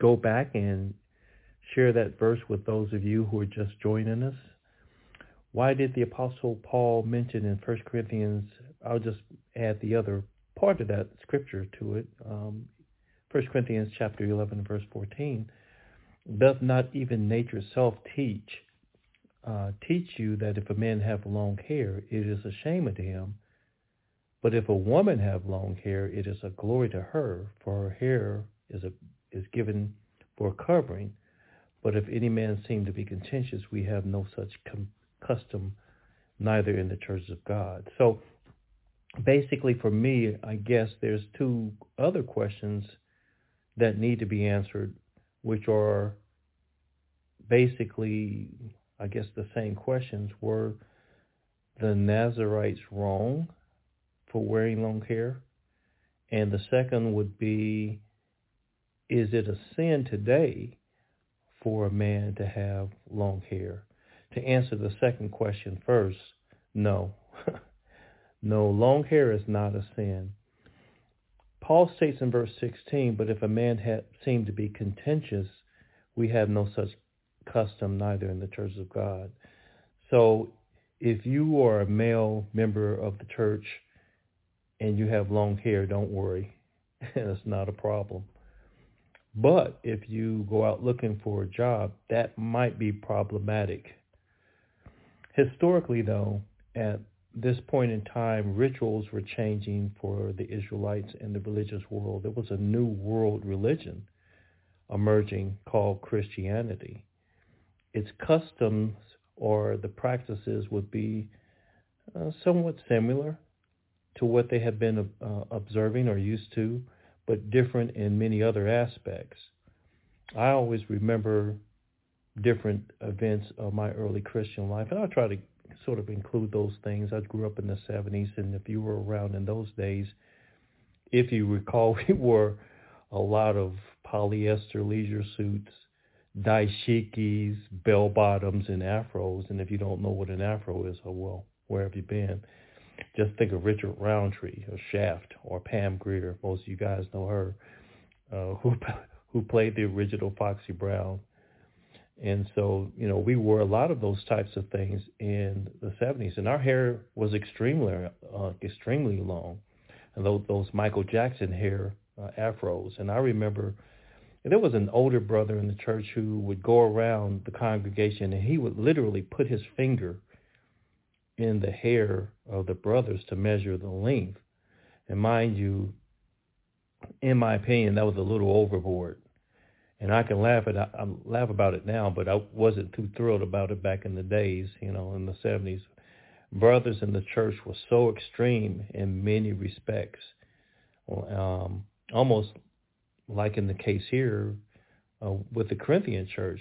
go back and share that verse with those of you who are just joining us. Why did the Apostle Paul mention in 1 Corinthians, I'll just add the other part of that scripture to it, um, 1 Corinthians chapter 11, verse 14, doth not even nature itself teach, uh, teach you that if a man have long hair, it is a shame unto him. But if a woman have long hair, it is a glory to her, for her hair is a, is given for covering. But if any man seem to be contentious, we have no such com- custom, neither in the churches of God. So basically for me, I guess there's two other questions that need to be answered, which are basically, I guess, the same questions. Were the Nazarites wrong for wearing long hair? And the second would be, is it a sin today for a man to have long hair? To answer the second question first, no. (laughs) no, long hair is not a sin. Paul states in verse 16, but if a man had seemed to be contentious, we have no such custom neither in the church of God. So if you are a male member of the church and you have long hair, don't worry. (laughs) it's not a problem. But if you go out looking for a job, that might be problematic. Historically, though, at this point in time, rituals were changing for the Israelites in the religious world. There was a new world religion emerging called Christianity. Its customs or the practices would be uh, somewhat similar to what they had been uh, observing or used to, but different in many other aspects. I always remember different events of my early Christian life, and I try to sort of include those things. I grew up in the 70s, and if you were around in those days, if you recall, (laughs) we wore a lot of polyester leisure suits, dashikis, bell bottoms, and afros. And if you don't know what an afro is, oh well, where have you been? Just think of Richard Roundtree or Shaft or Pam Grier. Most of you guys know her, uh, (laughs) who who played the original Foxy Brown. And so, you know, we wore a lot of those types of things in the 70s, and our hair was extremely, uh, extremely long, and those, those Michael Jackson hair uh, afros. And I remember there was an older brother in the church who would go around the congregation, and he would literally put his finger in the hair of the brothers to measure the length. And mind you, in my opinion, that was a little overboard and I can laugh at I laugh about it now, but I wasn't too thrilled about it back in the days, you know, in the seventies. Brothers in the church were so extreme in many respects, um, almost like in the case here uh, with the Corinthian church.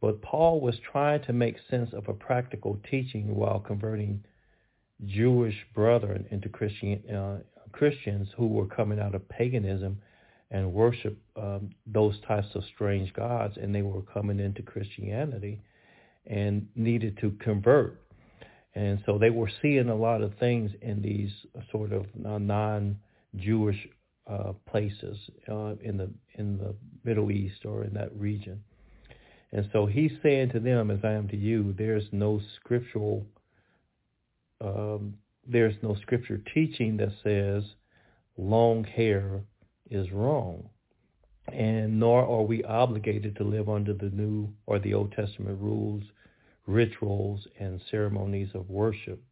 But Paul was trying to make sense of a practical teaching while converting Jewish brethren into Christian uh, Christians who were coming out of paganism and worship um, those types of strange gods, and they were coming into Christianity and needed to convert. And so they were seeing a lot of things in these sort of non-Jewish uh, places uh, in the in the Middle East or in that region. And so he's saying to them, as I am to you, there's no scriptural, um, there's no scripture teaching that says long hair is wrong. And nor are we obligated to live under the New or the Old Testament rules, rituals, and ceremonies of worship.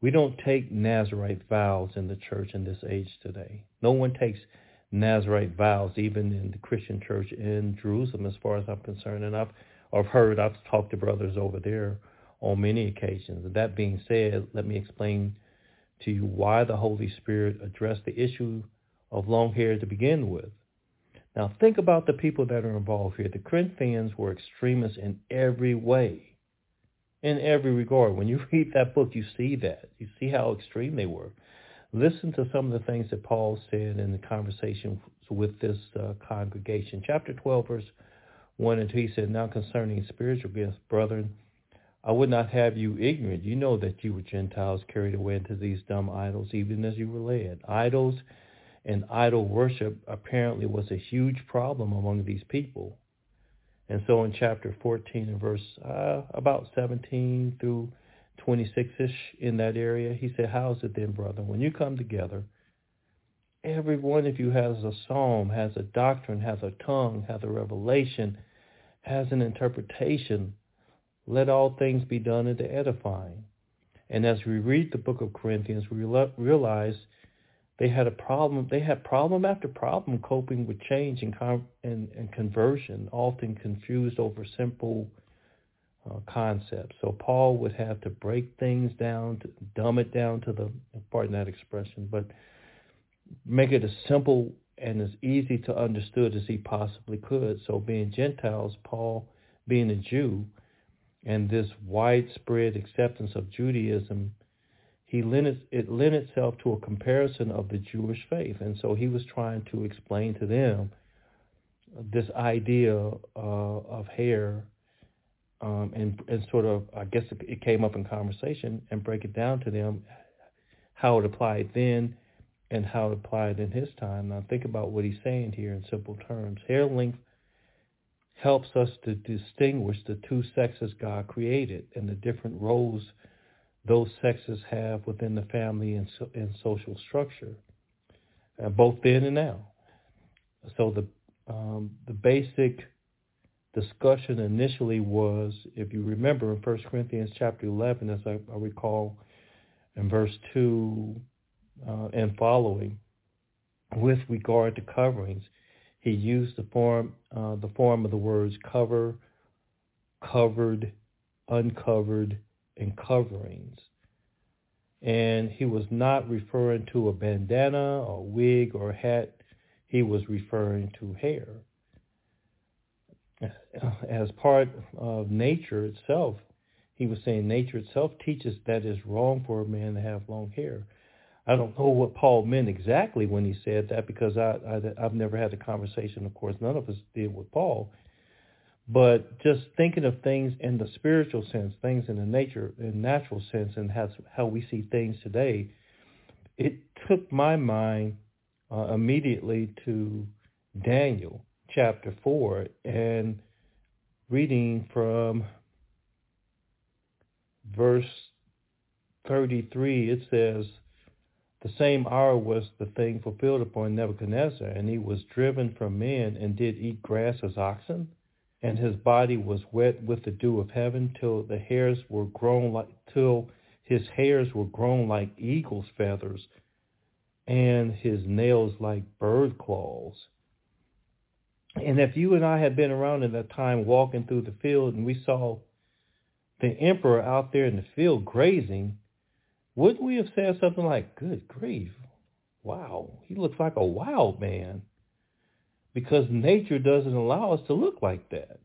We don't take Nazarite vows in the church in this age today. No one takes Nazarite vows, even in the Christian church in Jerusalem, as far as I'm concerned. And I've, I've heard, I've talked to brothers over there on many occasions. That being said, let me explain to you why the Holy Spirit addressed the issue of long hair to begin with. Now think about the people that are involved here. The Corinthians were extremists in every way, in every regard. When you (laughs) read that book, you see that. You see how extreme they were. Listen to some of the things that Paul said in the conversation with this uh, congregation. Chapter 12, verse 1 and 2, he said, Now concerning spiritual gifts, brethren, I would not have you ignorant. You know that you were Gentiles carried away into these dumb idols, even as you were led. Idols and idol worship apparently was a huge problem among these people. And so in chapter 14 and verse uh, about 17 through 26-ish in that area, he said, how's it then, brother? When you come together, every one of you has a psalm, has a doctrine, has a tongue, has a revelation, has an interpretation. Let all things be done in the edifying. And as we read the book of Corinthians, we realize they had a problem. They had problem after problem coping with change and, con- and, and conversion, often confused over simple uh, concepts. So Paul would have to break things down, to dumb it down to the, pardon that expression, but make it as simple and as easy to understood as he possibly could. So being Gentiles, Paul being a Jew, and this widespread acceptance of Judaism he lent, it lent itself to a comparison of the Jewish faith. And so he was trying to explain to them this idea uh, of hair um, and, and sort of, I guess it came up in conversation and break it down to them how it applied then and how it applied in his time. Now think about what he's saying here in simple terms. Hair length helps us to distinguish the two sexes God created and the different roles those sexes have within the family and, so, and social structure, uh, both then and now. So the um, the basic discussion initially was, if you remember in 1 Corinthians chapter 11, as I, I recall, in verse 2 uh, and following, with regard to coverings, he used the form uh, the form of the words cover, covered, uncovered, and coverings. And he was not referring to a bandana or wig or hat. He was referring to hair. As part of nature itself, he was saying nature itself teaches that it's wrong for a man to have long hair. I don't know what Paul meant exactly when he said that because I, I I've never had a conversation. Of course, none of us did with Paul. But just thinking of things in the spiritual sense, things in the nature and natural sense, and how how we see things today, it took my mind uh, immediately to Daniel chapter four and reading from verse 33, it says, the same hour was the thing fulfilled upon Nebuchadnezzar, and he was driven from men and did eat grass as oxen, and his body was wet with the dew of heaven till the hairs were grown like till his hairs were grown like eagle's feathers, and his nails like bird claws. And if you and I had been around in that time walking through the field and we saw the emperor out there in the field grazing, wouldn't we have said something like, good grief, wow, he looks like a wild man? Because nature doesn't allow us to look like that.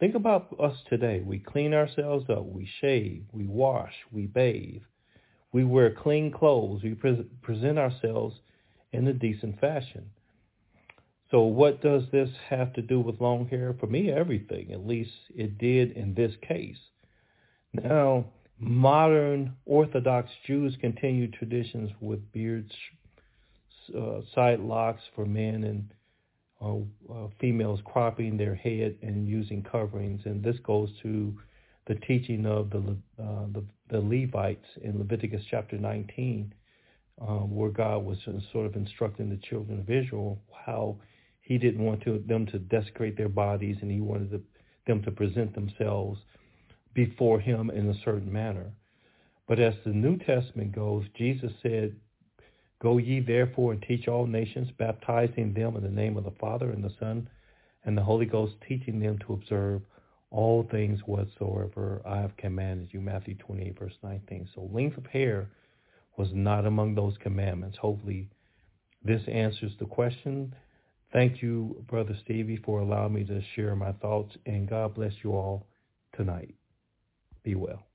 Think about us today. We clean ourselves up. We shave. We wash. We bathe. We wear clean clothes. We pre- present ourselves in a decent fashion. So what does this have to do with long hair? For me, everything. At least it did in this case. Now, modern Orthodox Jews continue traditions with beards, uh, side locks for men, and uh, uh, females cropping their head and using coverings. And this goes to the teaching of the uh, the, the, Levites in Leviticus chapter 19, um, where God was sort of instructing the children of Israel how he didn't want to, them to desecrate their bodies, and he wanted to, them to present themselves before him in a certain manner. But as the New Testament goes, Jesus said, Go ye therefore and teach all nations, baptizing them in the name of the Father and the Son and the Holy Ghost, teaching them to observe all things whatsoever I have commanded you. Matthew 28, verse 19. So length of hair was not among those commandments. Hopefully this answers the question. Thank you, Brother Stevie, for allowing me to share my thoughts, and God bless you all tonight. Be well.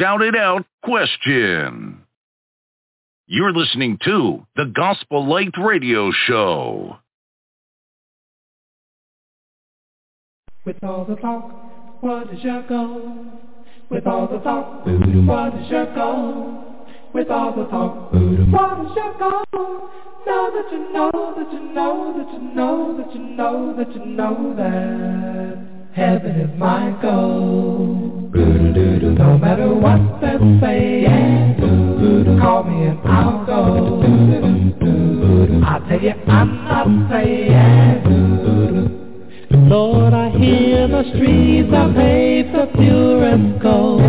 Shout it out question. You're listening to the Gospel Light Radio Show. With all the talk, what is your goal? With all the talk, what is your goal? with all the talk. What is your goal? Now that you know, that you know, that you know, that you know, that you know that heaven is my goal. No matter what they say, call me and I'll go. I tell you, I'm not saying. Lord, I hear the streets are paved of purest gold.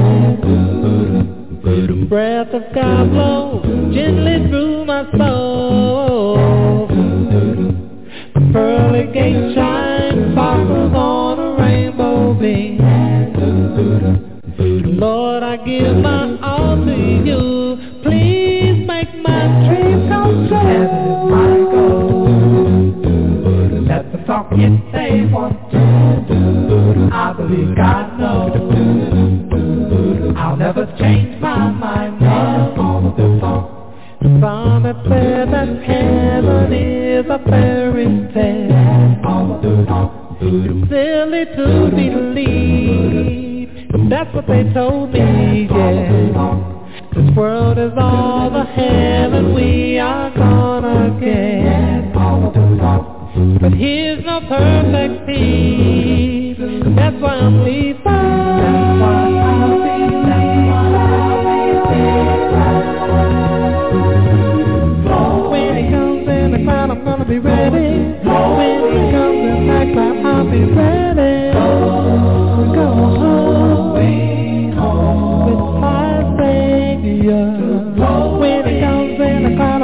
Breath of God blow gently through my soul. The pearly gate shine sparkles on a rainbow beam. Lord, I give my all to you. Please make my dreams come true. Heaven my goal. Let the talk get they want to. I believe God knows. I'll never change my mind. Some have said that heaven is a fairy tale. It's Silly to believe. That's what they told me, yeah. This world is all the heaven we are gonna get. But here's no perfect peace. That's why I'm leaving. That's why I'll be, that's why I'll be When he comes the I'm gonna be ready. When he comes in that cloud, I'll be ready.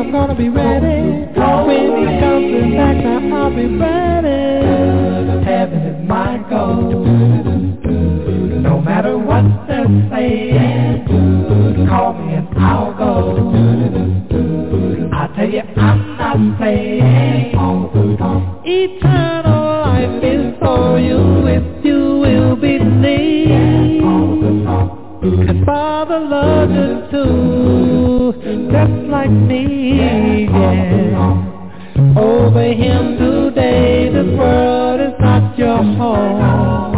I'm gonna be ready. When he comes to back, I'll be ready. Heaven is my goal. No matter what they're saying. call me and I'll go. I tell you, I'm not playing. Eternal life is for you if you will believe. Goodbye. Father loves you too, just like me. Yeah. Obey Him today. This world is not your home.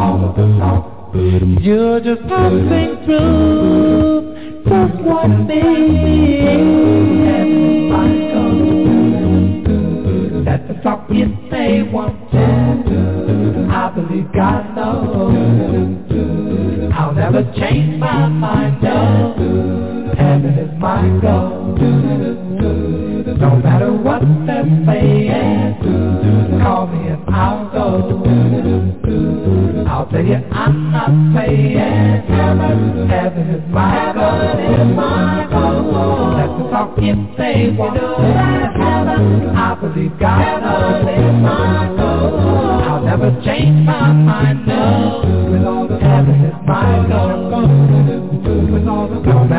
You're just passing through, just like me. That's the talk you say once. I believe God knows. I'll never change my mind. No, heaven is my goal. No matter what they're saying, call me and I'll go. I'll tell you I'm not saying heaven, heaven is my goal. Let the talk say once. Heaven, I believe God knows. Never change my mind. No, with all heaven is my goal. No matter what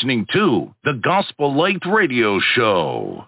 listening to the Gospel Light Radio Show.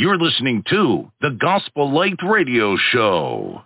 You're listening to the Gospel Light Radio Show.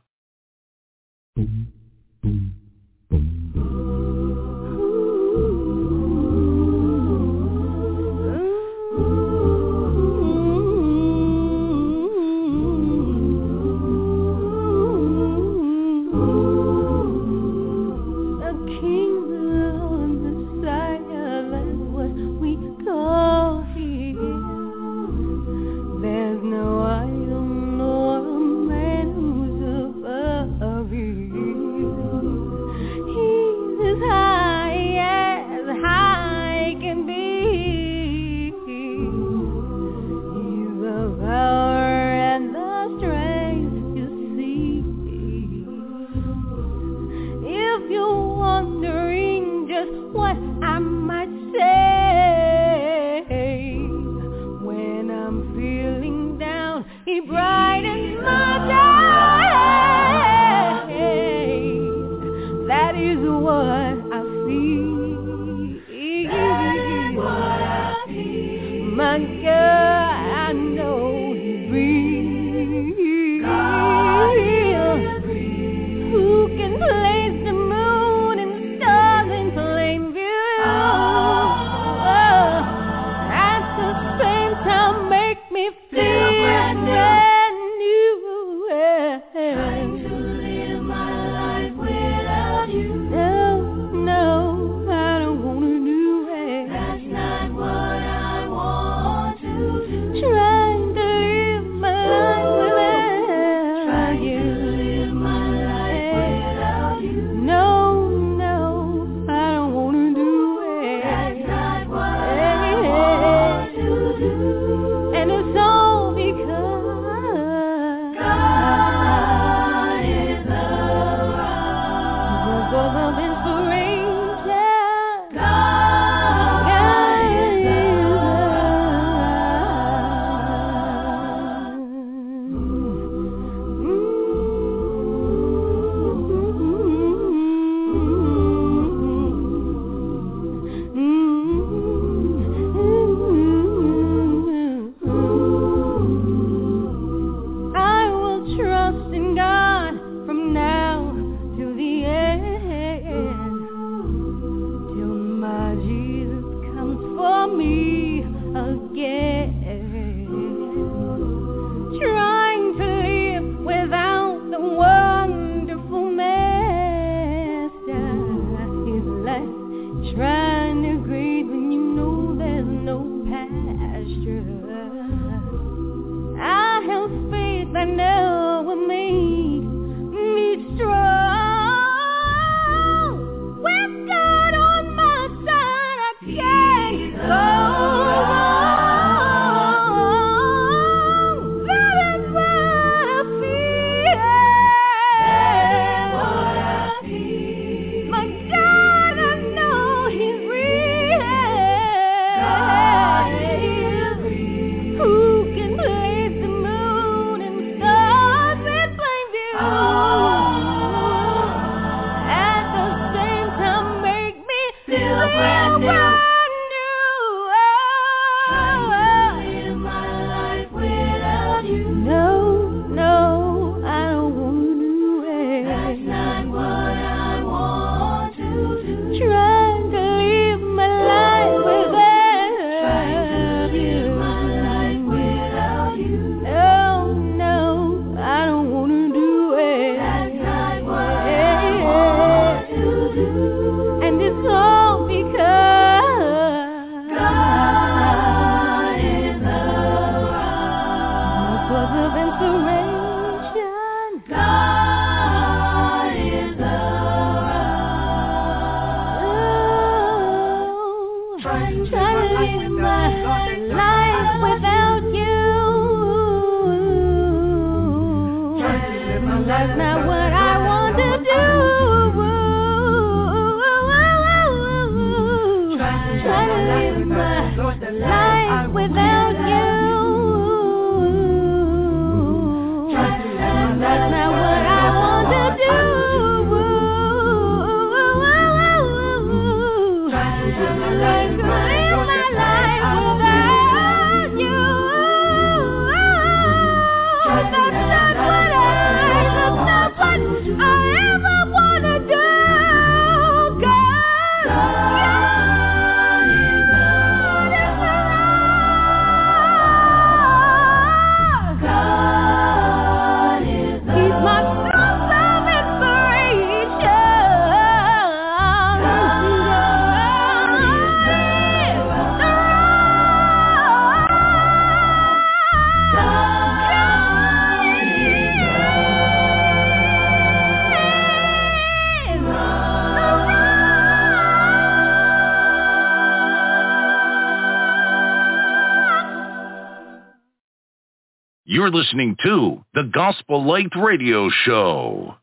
Listening to the Gospel Light Radio Show.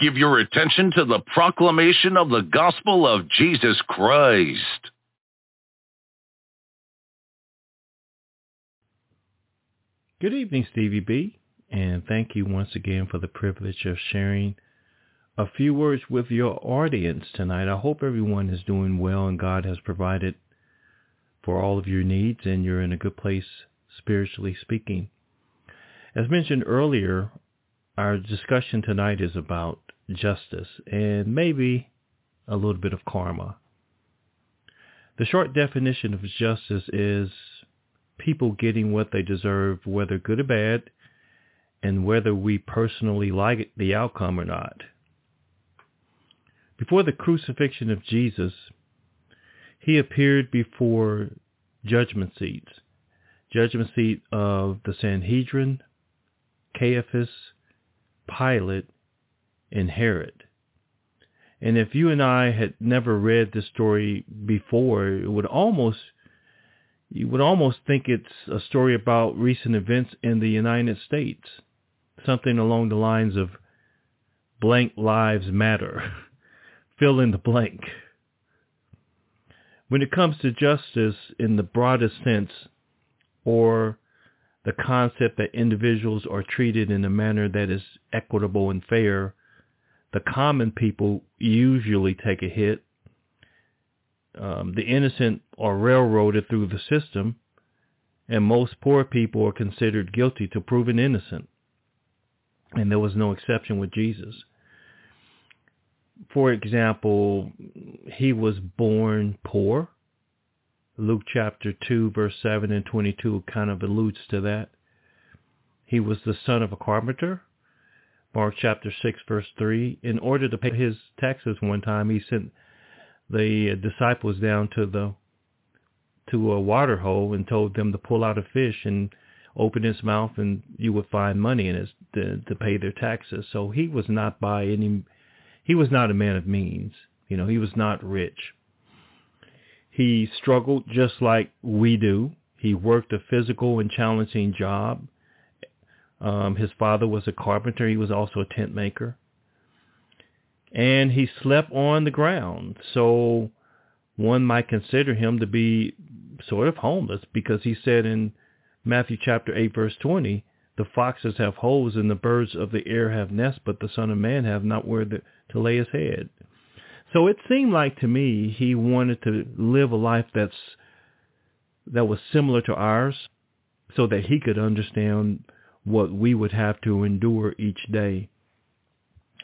Give your attention to the proclamation of the gospel of Jesus Christ. Good evening, Stevie B, and thank you once again for the privilege of sharing a few words with your audience tonight. I hope everyone is doing well and God has provided for all of your needs and you're in a good place spiritually speaking. As mentioned earlier, our discussion tonight is about justice and maybe a little bit of karma. The short definition of justice is people getting what they deserve, whether good or bad, and whether we personally like the outcome or not. Before the crucifixion of Jesus, he appeared before judgment seats, judgment seat of the Sanhedrin, Caiaphas, Pilate, and Herod. And if you and I had never read this story before, it would almost you would almost think it's a story about recent events in the United States. Something along the lines of blank lives matter. (laughs) Fill in the blank. When it comes to justice in the broadest sense, or the concept that individuals are treated in a manner that is equitable and fair, the common people usually take a hit um, the innocent are railroaded through the system, and most poor people are considered guilty to proven innocent. And there was no exception with Jesus. For example, he was born poor. Luke chapter 2, verse 7 and 22 kind of alludes to that. He was the son of a carpenter. Mark chapter 6, verse 3. In order to pay his taxes one time, he sent the disciples down to the to a water hole and told them to pull out a fish and open his mouth and you would find money in it to, to pay their taxes. So he was not by any he was not a man of means. You know, he was not rich. He struggled just like we do. He worked a physical and challenging job. Um, his father was a carpenter. He was also a tent maker and he slept on the ground. So one might consider him to be sort of homeless because he said in Matthew chapter 8 verse 20, the foxes have holes and the birds of the air have nests, but the son of man have not where to, to lay his head. So it seemed like to me he wanted to live a life that's that was similar to ours so that he could understand what we would have to endure each day.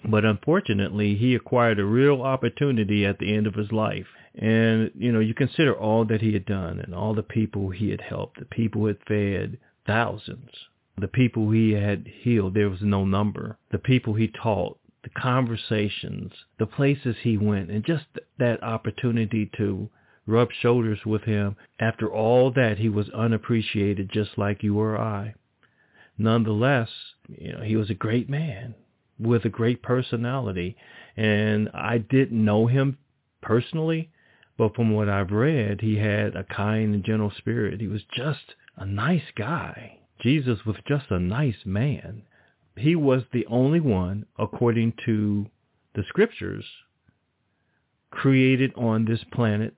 But unfortunately, he acquired a real opportunity at the end of his life. And, you know, you consider all that he had done and all the people he had helped, the people who had fed thousands, the people he had healed, there was no number, the people he taught, the conversations, the places he went, and just that opportunity to rub shoulders with him. After all that, he was unappreciated just like you or I. Nonetheless, you know, he was a great man with a great personality. And I didn't know him personally, but from what I've read, he had a kind and gentle spirit. He was just a nice guy. Jesus was just a nice man. He was the only one, according to the scriptures, created on this planet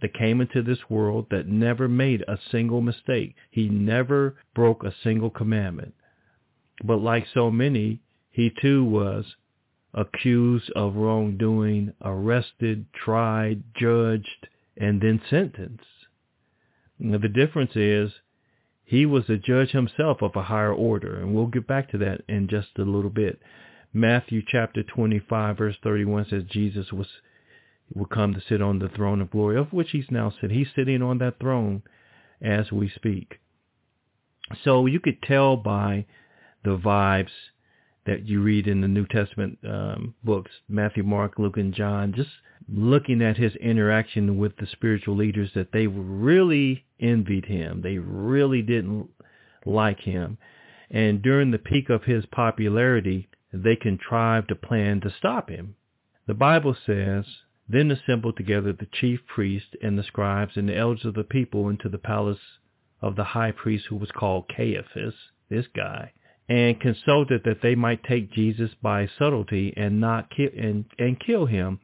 that came into this world that never made a single mistake. He never broke a single commandment. But like so many, he too was accused of wrongdoing, arrested, tried, judged, and then sentenced. Now, the difference is he was a judge himself of a higher order, and we'll get back to that in just a little bit. Matthew chapter 25 verse 31 says Jesus was will come to sit on the throne of glory, of which he's now sitting. He's sitting on that throne as we speak. So you could tell by the vibes that you read in the New Testament um, books, Matthew, Mark, Luke, and John, just looking at his interaction with the spiritual leaders that they really envied him. They really didn't like him. And during the peak of his popularity, they contrived a plan to stop him. The Bible says, Then assembled together the chief priests and the scribes and the elders of the people into the palace of the high priest who was called Caiaphas this guy, and consulted that they might take Jesus by subtlety and not kill and, and kill him.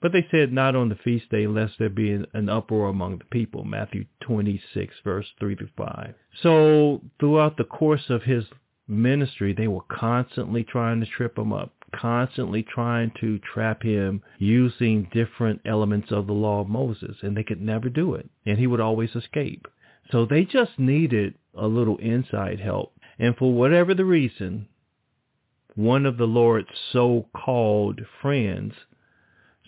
But they said not on the feast day, lest there be an, uproar among the people. Matthew 26, verse 3 to 5. So throughout the course of his ministry, they were constantly trying to trip him up, constantly trying to trap him using different elements of the law of Moses, and they could never do it. And he would always escape. So they just needed a little inside help. And for whatever the reason, one of the Lord's so-called friends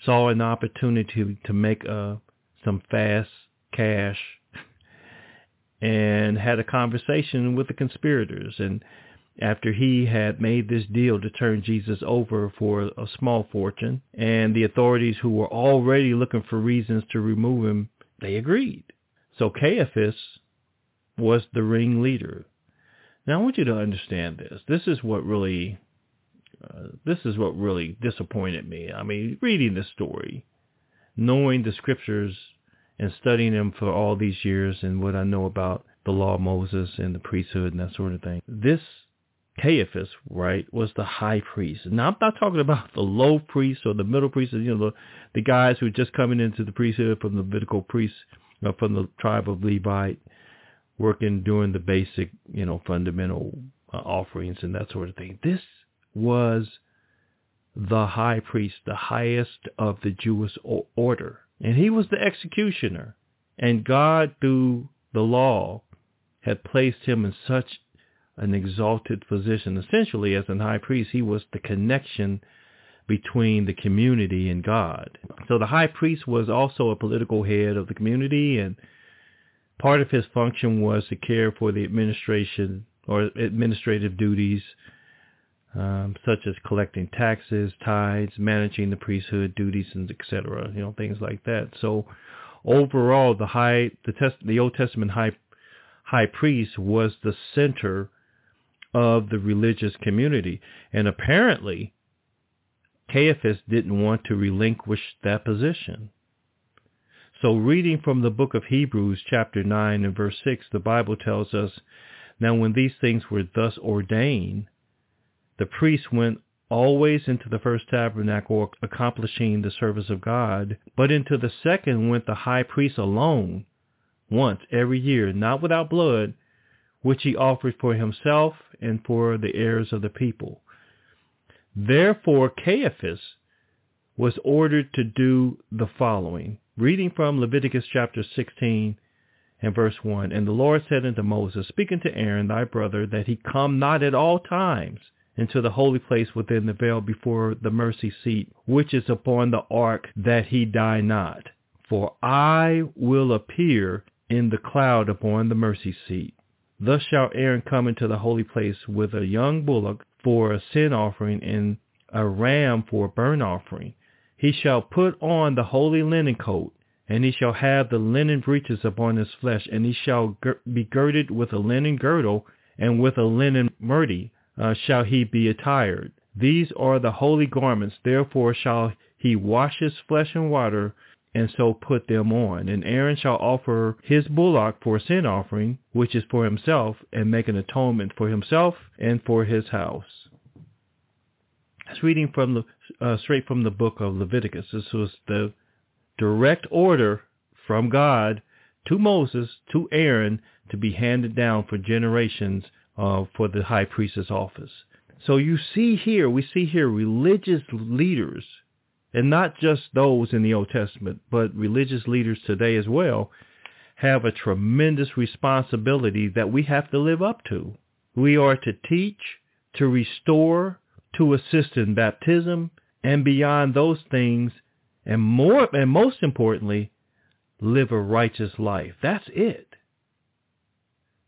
saw an opportunity to make uh, some fast cash (laughs) and had a conversation with the conspirators. And after he had made this deal to turn Jesus over for a small fortune, and the authorities who were already looking for reasons to remove him, they agreed. So Caiaphas was the ringleader. Now I want you to understand this. This is what really uh, this is what really disappointed me. I mean, reading this story, knowing the scriptures and studying them for all these years and what I know about the law of Moses and the priesthood and that sort of thing. This Caiaphas, right, was the high priest. Now I'm not talking about the low priest or the middle priest, you know, the, the guys who are just coming into the priesthood from the Levitical priests, uh, from the tribe of Levite, working doing the basic, you know, fundamental uh, offerings and that sort of thing. This was the high priest, the highest of the Jewish order. And he was the executioner. And God, through the law, had placed him in such an exalted position. Essentially, as an high priest, he was the connection between the community and God. So the high priest was also a political head of the community, and part of his function was to care for the administration or administrative duties um, such as collecting taxes, tithes, managing the priesthood duties, and etc. You know, things like that. So overall, the high, the test, the Old Testament high high priest was the center of the religious community, and apparently, Caiaphas didn't want to relinquish that position. So reading from the book of Hebrews chapter 9 and verse 6, the Bible tells us, Now when these things were thus ordained, the priest went always into the first tabernacle accomplishing the service of God, but into the second went the high priest alone, once every year, not without blood, which he offered for himself and for the heirs of the people. Therefore Caiaphas was ordered to do the following. Reading from Leviticus chapter 16 and verse 1, And the Lord said unto Moses, Speaking to Aaron thy brother, that he come not at all times into the holy place within the veil before the mercy seat, which is upon the ark, that he die not. For I will appear in the cloud upon the mercy seat. Thus shall Aaron come into the holy place with a young bullock for a sin offering and a ram for a burnt offering. He shall put on the holy linen coat, and he shall have the linen breeches upon his flesh, and he shall be girded with a linen girdle, and with a linen mitre uh, shall he be attired. These are the holy garments, therefore shall he wash his flesh in water, and so put them on. And Aaron shall offer his bullock for a sin offering, which is for himself, and make an atonement for himself and for his house. That's reading from the uh, straight from the book of Leviticus. This was the direct order from God to Moses, to Aaron, to be handed down for generations uh, for the high priest's office. So you see here, we see here religious leaders, and not just those in the Old Testament, but religious leaders today as well, have a tremendous responsibility that we have to live up to. We are to teach, to restore, to assist in baptism, and beyond those things, and more and most importantly, live a righteous life. That's it.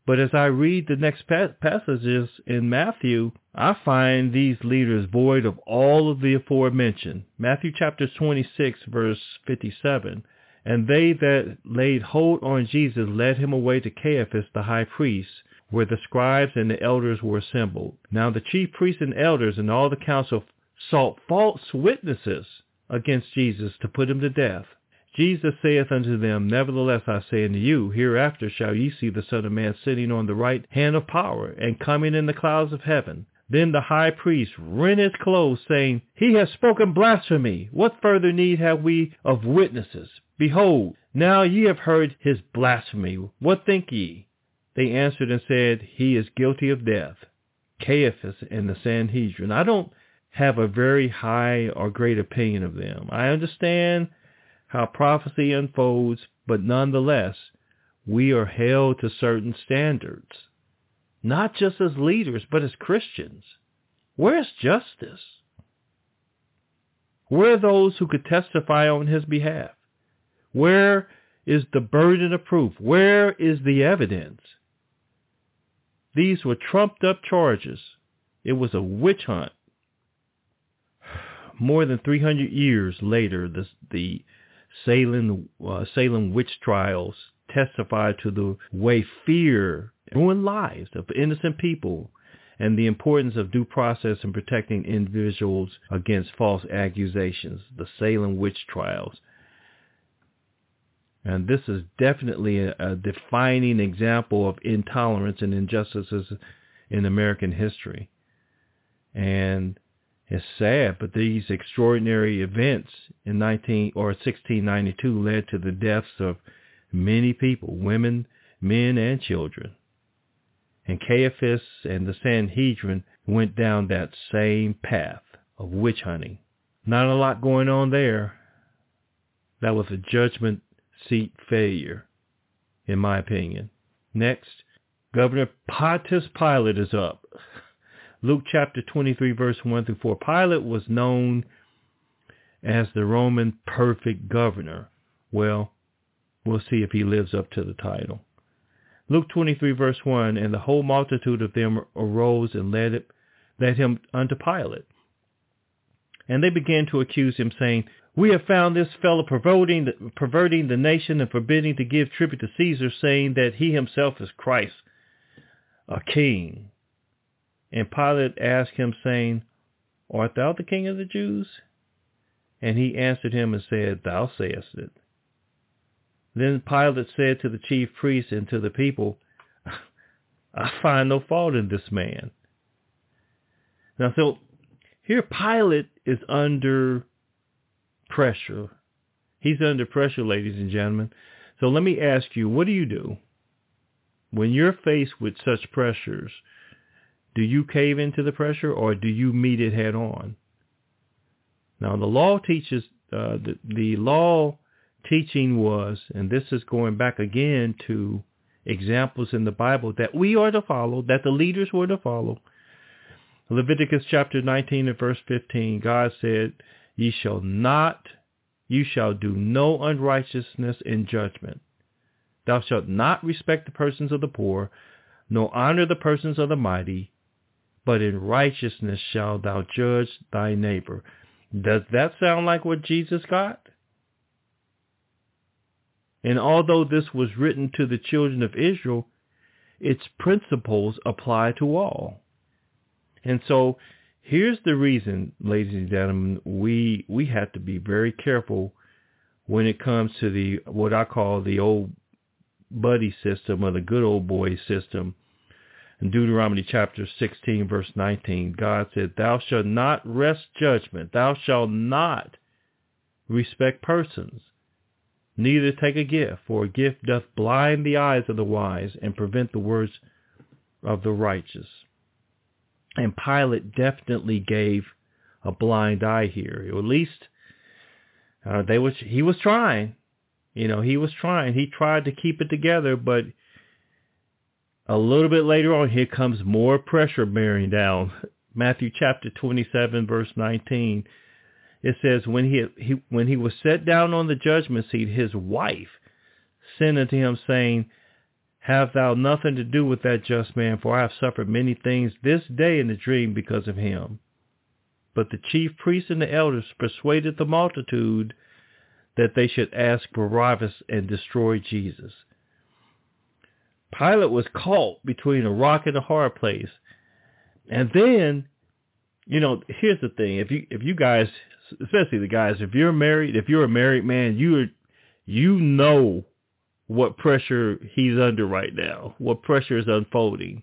But as I read the next passages in Matthew, I find these leaders void of all of the aforementioned. Matthew chapter 26, verse 57. And they that laid hold on Jesus led him away to Caiaphas the high priest, where the scribes and the elders were assembled. Now the chief priests and elders and all the council sought false witnesses against Jesus to put him to death. Jesus saith unto them, Nevertheless I say unto you, hereafter shall ye see the Son of Man sitting on the right hand of power, and coming in the clouds of heaven. Then the high priest rent his clothes, saying, He has spoken blasphemy. What further need have we of witnesses? Behold, now ye have heard his blasphemy. What think ye? They answered and said, He is guilty of death. Caiaphas and the Sanhedrin. I don't have a very high or great opinion of them. I understand how prophecy unfolds, but nonetheless, we are held to certain standards, not just as leaders, but as Christians. Where's justice? Where are those who could testify on his behalf? Where is the burden of proof? Where is the evidence? These were trumped up charges. It was a witch hunt. (sighs) More than 300 years later, the, the Salem, uh, Salem witch trials testified to the way fear ruined lives of innocent people and the importance of due process in protecting individuals against false accusations, the Salem witch trials. And this is definitely a, a defining example of intolerance and injustices in American history. And it's sad, but these extraordinary events in 19 or 1692 led to the deaths of many people, women, men, and children. And Caiaphas and the Sanhedrin went down that same path of witch hunting. Not a lot going on there. That was a judgment seat failure, in my opinion. Next, Governor Pontius Pilate is up. Luke chapter 23, verse 1 through 4. Pilate was known as the Roman perfect governor. Well, we'll see if he lives up to the title. Luke 23, verse 1, And the whole multitude of them arose and led, it, led him unto Pilate. And they began to accuse him, saying, We have found this fellow perverting the, perverting the nation and forbidding to give tribute to Caesar, saying that he himself is Christ, a king. And Pilate asked him, saying, Art thou the king of the Jews? And he answered him and said, Thou sayest it. Then Pilate said to the chief priests and to the people, I find no fault in this man. Now, so here Pilate is under pressure. He's under pressure, ladies and gentlemen. So let me ask you, what do you do when you're faced with such pressures? Do you cave into the pressure or do you meet it head on? Now the law teaches, uh, the, the law teaching was, and this is going back again to examples in the Bible that we are to follow, that the leaders were to follow. Leviticus chapter 19 and verse 15, God said, Ye shall not, you shall do no unrighteousness in judgment. Thou shalt not respect the persons of the poor, nor honor the persons of the mighty, but in righteousness shalt thou judge thy neighbor. Does that sound like what Jesus got? And although this was written to the children of Israel, its principles apply to all. And so here's the reason, ladies and gentlemen, we we have to be very careful when it comes to the what I call the old buddy system or the good old boy system in Deuteronomy chapter 16, verse 19, God said, Thou shalt not wrest judgment. Thou shalt not respect persons, neither take a gift, for a gift doth blind the eyes of the wise and prevent the words of the righteous. And Pilate definitely gave a blind eye here. At least uh, they was he was trying. You know, he was trying. He tried to keep it together, but a little bit later on, here comes more pressure bearing down. (laughs) Matthew chapter 27, verse 19. It says, when he, he, when he was set down on the judgment seat, his wife sent unto him, saying, Have thou nothing to do with that just man, for I have suffered many things this day in the dream because of him. But the chief priests and the elders persuaded the multitude that they should ask Barabbas and destroy Jesus. Pilate was caught between a rock and a hard place. And then, you know, here's the thing. If you if you guys especially the guys, if you're married, if you're a married man, you are you know what pressure he's under right now, what pressure is unfolding.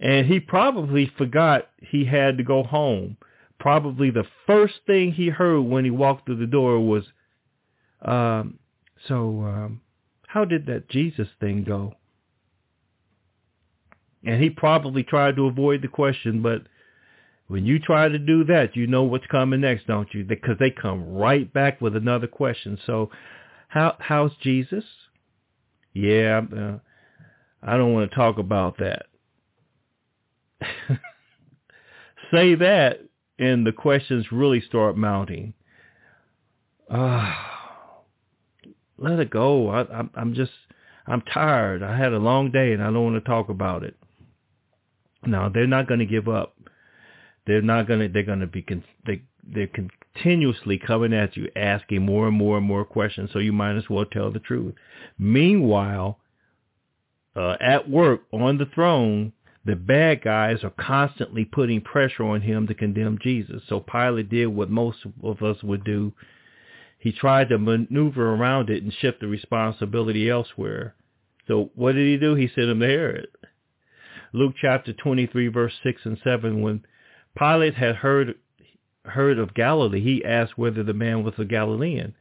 And he probably forgot he had to go home. Probably the first thing he heard when he walked through the door was, um, so um, how did that Jesus thing go? And he probably tried to avoid the question, but when you try to do that, you know what's coming next, don't you? Because they come right back with another question. So, how how's Jesus? Yeah, uh, I don't want to talk about that. (laughs) Say that, and the questions really start mounting. Uh, let it go. I, I'm, I'm just, I'm tired. I had a long day, and I don't want to talk about it. Now they're not going to give up. They're not going to. They're going to be. They they're continuously coming at you, asking more and more and more questions. So you might as well tell the truth. Meanwhile, uh, at work on the throne, the bad guys are constantly putting pressure on him to condemn Jesus. So Pilate did what most of us would do. He tried to maneuver around it and shift the responsibility elsewhere. So what did he do? He sent him to Herod. Luke chapter 23, verse 6 and 7, when Pilate had heard heard of Galilee, he asked whether the man was a Galilean.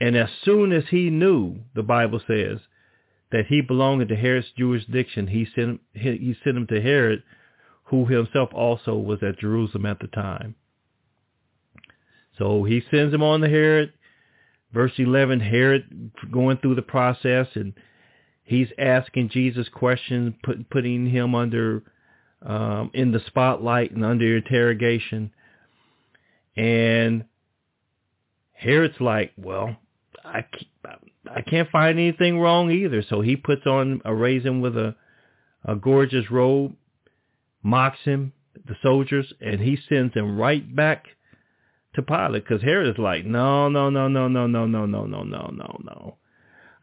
And as soon as he knew, the Bible says, that he belonged to Herod's jurisdiction, he sent, he sent him to Herod, who himself also was at Jerusalem at the time. So he sends him on to Herod. Verse 11, Herod going through the process and he's asking Jesus questions, put, putting him under um, in the spotlight and under interrogation. And Herod's like, well, I I can't find anything wrong either. So he puts on arrays him with a a gorgeous robe, mocks him, the soldiers, and he sends him right back to Pilate because Herod is like, no, no, no, no, no, no, no, no, no, no, no, no.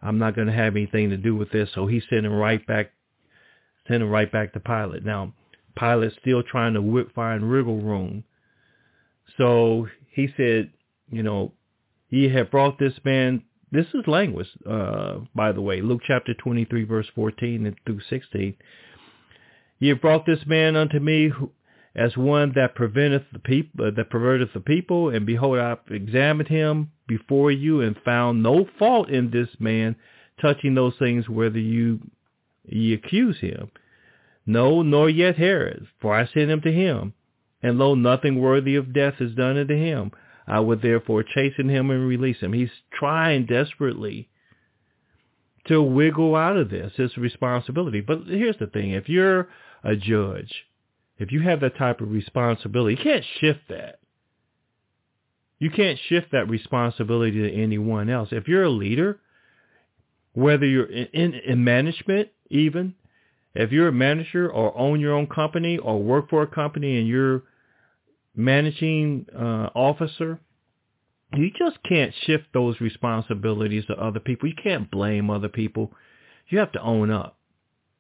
I'm not going to have anything to do with this. So he sent him right back, sent him right back to Pilate. Now, Pilate's still trying to whip, find wriggle room. So he said, you know, he had brought this man. This is language, uh, by the way, Luke chapter 23, verse 14 and through 16. Ye have brought this man unto me who, as one that preventeth the people, uh, that perverteth the people, and behold, I have examined him before you and found no fault in this man touching those things whether you ye accuse him. No, nor yet Herod, for I sent him to him. And lo, nothing worthy of death is done unto him. I would therefore chasten him and release him. He's trying desperately to wiggle out of this, his responsibility. But here's the thing. If you're a judge if you have that type of responsibility, you can't shift that. You can't shift that responsibility to anyone else. If you're a leader, whether you're in, in, in management even, if you're a manager or own your own company or work for a company and you're managing uh, officer, you just can't shift those responsibilities to other people. You can't blame other people. You have to own up.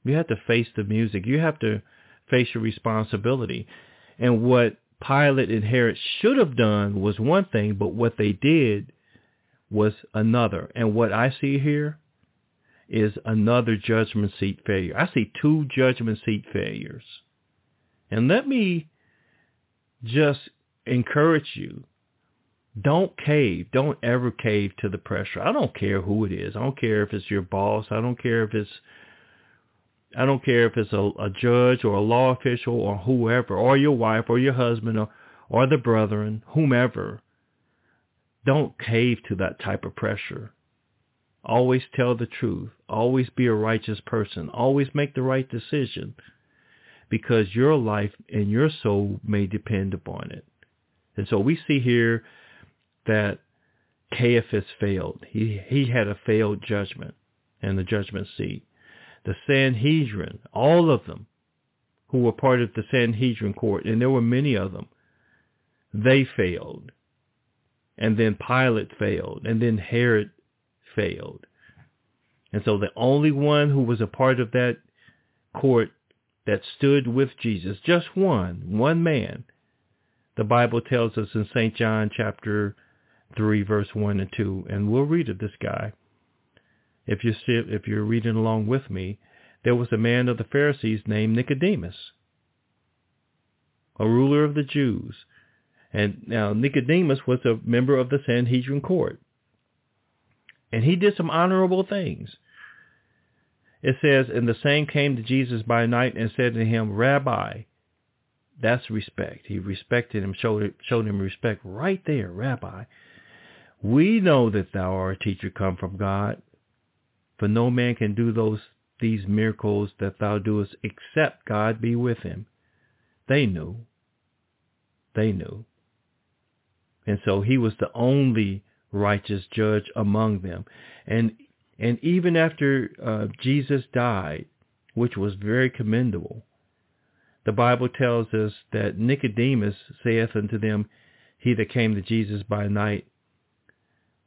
You have to face the music. You have to face your responsibility. And what Pilate and Herod should have done was one thing, but what they did was another. And what I see here is another judgment seat failure. I see two judgment seat failures. And let me just encourage you. Don't cave. Don't ever cave to the pressure. I don't care who it is. I don't care if it's your boss. I don't care if it's I don't care if it's a, a judge or a law official or whoever, or your wife or your husband or, or the brethren, whomever. Don't cave to that type of pressure. Always tell the truth. Always be a righteous person. Always make the right decision because your life and your soul may depend upon it. And so we see here that Caiaphas failed. He, he had a failed judgment in the judgment seat the Sanhedrin, all of them who were part of the Sanhedrin court, and there were many of them, they failed. And then Pilate failed, and then Herod failed. And so the only one who was a part of that court that stood with Jesus, just one, one man, the Bible tells us in St. John chapter 3, verse 1 and 2. And we'll read of this guy. If you're, if you're reading along with me, there was a man of the Pharisees named Nicodemus, a ruler of the Jews. And now Nicodemus was a member of the Sanhedrin court. And he did some honorable things. It says, And the same came to Jesus by night and said to him, Rabbi, that's respect. He respected him, showed, showed him respect right there, Rabbi. We know that thou art a teacher come from God, for no man can do those these miracles that thou doest except God be with him. They knew. They knew. And so he was the only righteous judge among them. And and even after uh, Jesus died, which was very commendable, the Bible tells us that Nicodemus saith unto them, He that came to Jesus by night,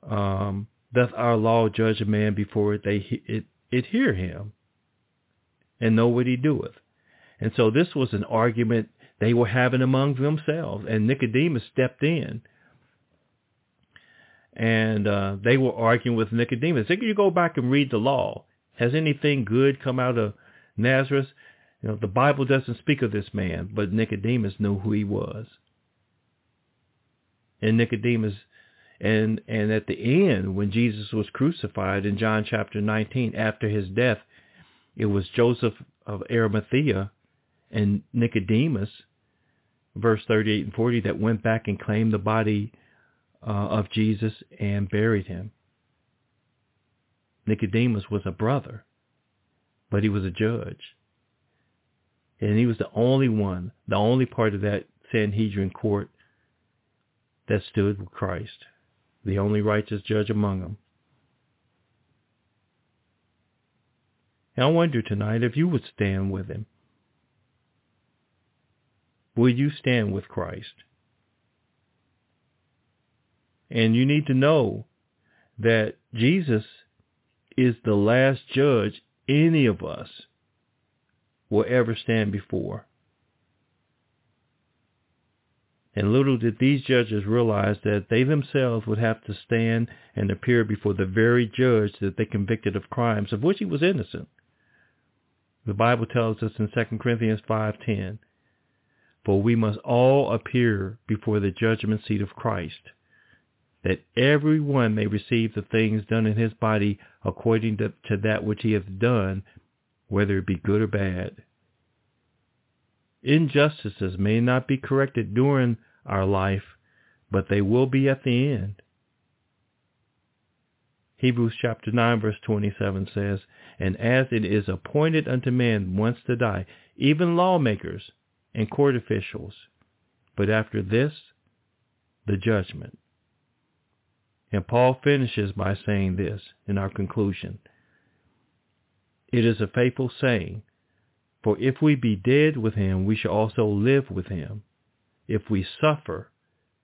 um, doth our law judge a man before they it, it hear him, and know what he doeth? And so this was an argument they were having among themselves, and Nicodemus stepped in and uh, they were arguing with Nicodemus. If you go back and read the law, has anything good come out of Nazareth? You know, the Bible doesn't speak of this man, but Nicodemus knew who he was. And Nicodemus, and and at the end, when Jesus was crucified in John chapter 19, after his death, it was Joseph of Arimathea and Nicodemus, verse 38 and 40, that went back and claimed the body uh, of Jesus and buried him. Nicodemus was a brother, but he was a judge. And he was the only one, the only part of that Sanhedrin court that stood with Christ, the only righteous judge among them. And I wonder tonight if you would stand with him. Will you stand with Christ? And you need to know that Jesus is the last judge any of us will ever stand before. And little did these judges realize that they themselves would have to stand and appear before the very judge that they convicted of crimes of which he was innocent. The Bible tells us in 2 Corinthians 5.10, For we must all appear before the judgment seat of Christ, that every one may receive the things done in his body according to, to that which he hath done, whether it be good or bad. Injustices may not be corrected during our life, but they will be at the end. Hebrews chapter 9 verse 27 says, And as it is appointed unto men once to die, even lawmakers and court officials, but after this, the judgment. And Paul finishes by saying this in our conclusion. It is a faithful saying, for if we be dead with him, we shall also live with him. If we suffer,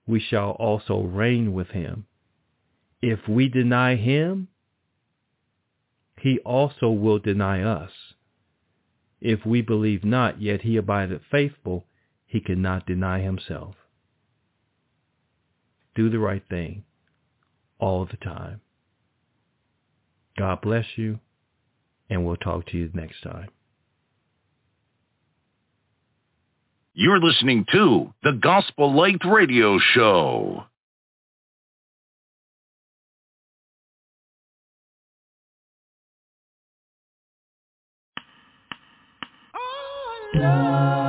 we shall also reign with him. If we deny him, he also will deny us. If we believe not, yet he abideth faithful, he cannot deny himself. Do the right thing all the time. God bless you, and we'll talk to you next time. You're listening to the Gospel Light Radio Show. Oh, Love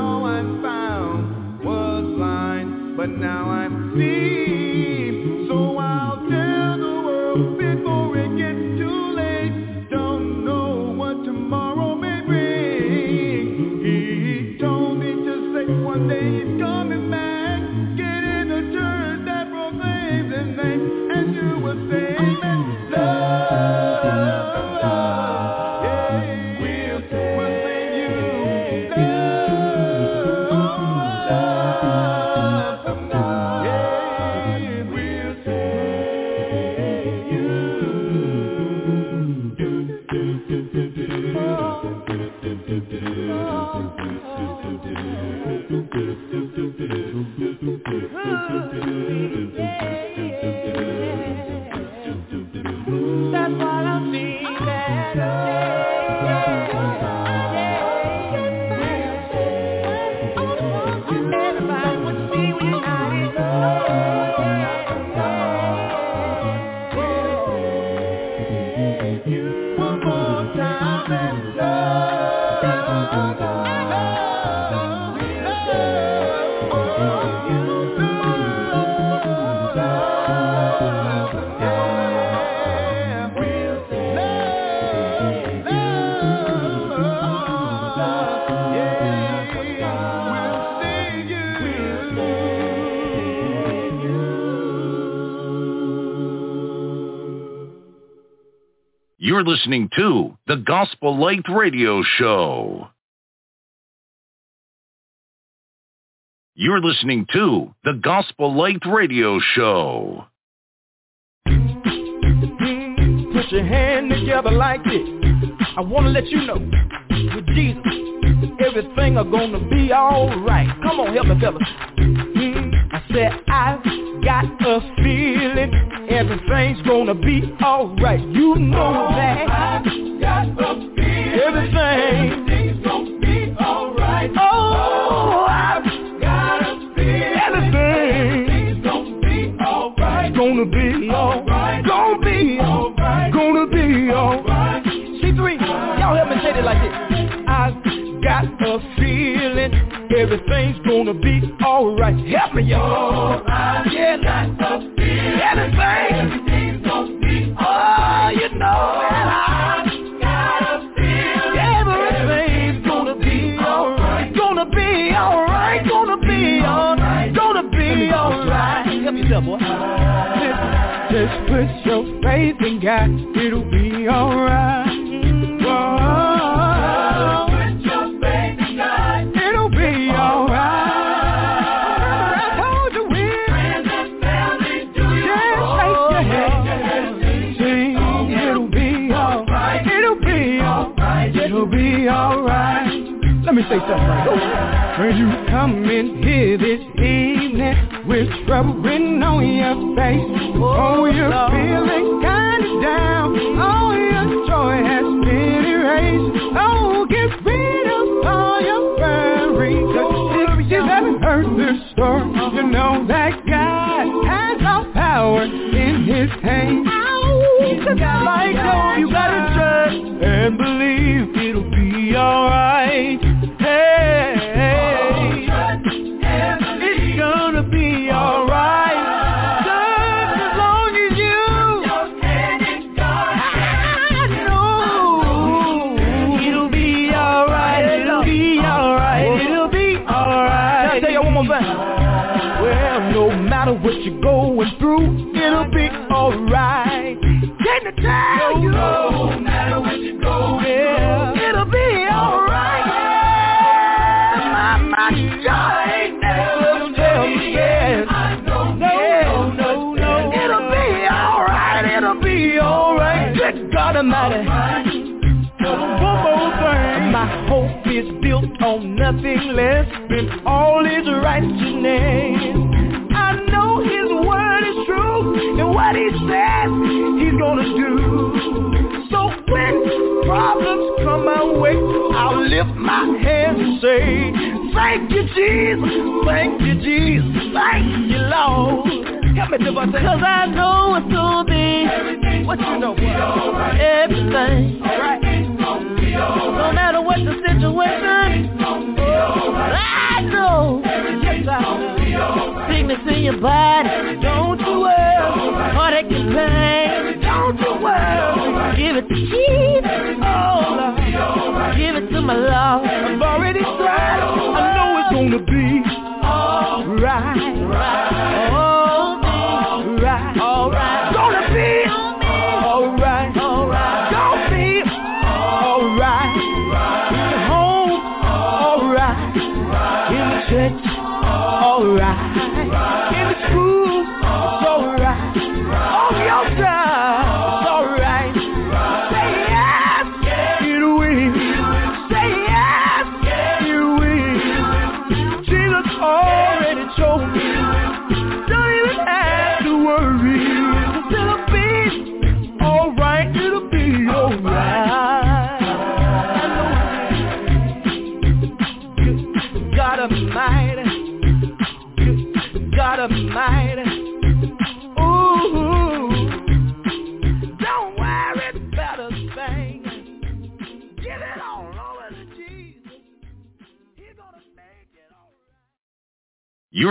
now I'm feeling. You're listening to the Gospel Light Radio Show. You're listening to the Gospel Light Radio Show. Put your hand together like this. I want to let you know, with Jesus, everything are to be alright. Come on, help me, fellas. Mm, I said, I've got a feeling everything's gonna be alright. You know that. I've got a feeling everything. everything's gonna be alright. Oh, I've got a feeling everything's gonna be alright. Gonna be got a feeling everything's gonna be alright. Help me, y'all. Yeah, got a feeling everything. Everything's gonna be alright. Oh, you know that I. Just, just put your faith in God. It'll be alright. Let me say something right you come in here this evening with trouble written on your face, oh, you're feeling kinda down, all your joy has been erased. Oh, get rid of all your worries. If you haven't heard this story, you know that God has all power in His hands. Like on nothing less than all His righteousness. I know His word is true, and what He says He's gonna do. So when problems come my way, I'll lift my hands and say, Thank you, Jesus. Thank you, Jesus. Thank you, Lord. Help me Cause I know it's gonna be everything. What you know? Right. Everything. Right. No matter what the situation, I know. In your body, don't you worry. Heartache don't you worry. Give it to Jesus. Give it to my Lord. I've already tried.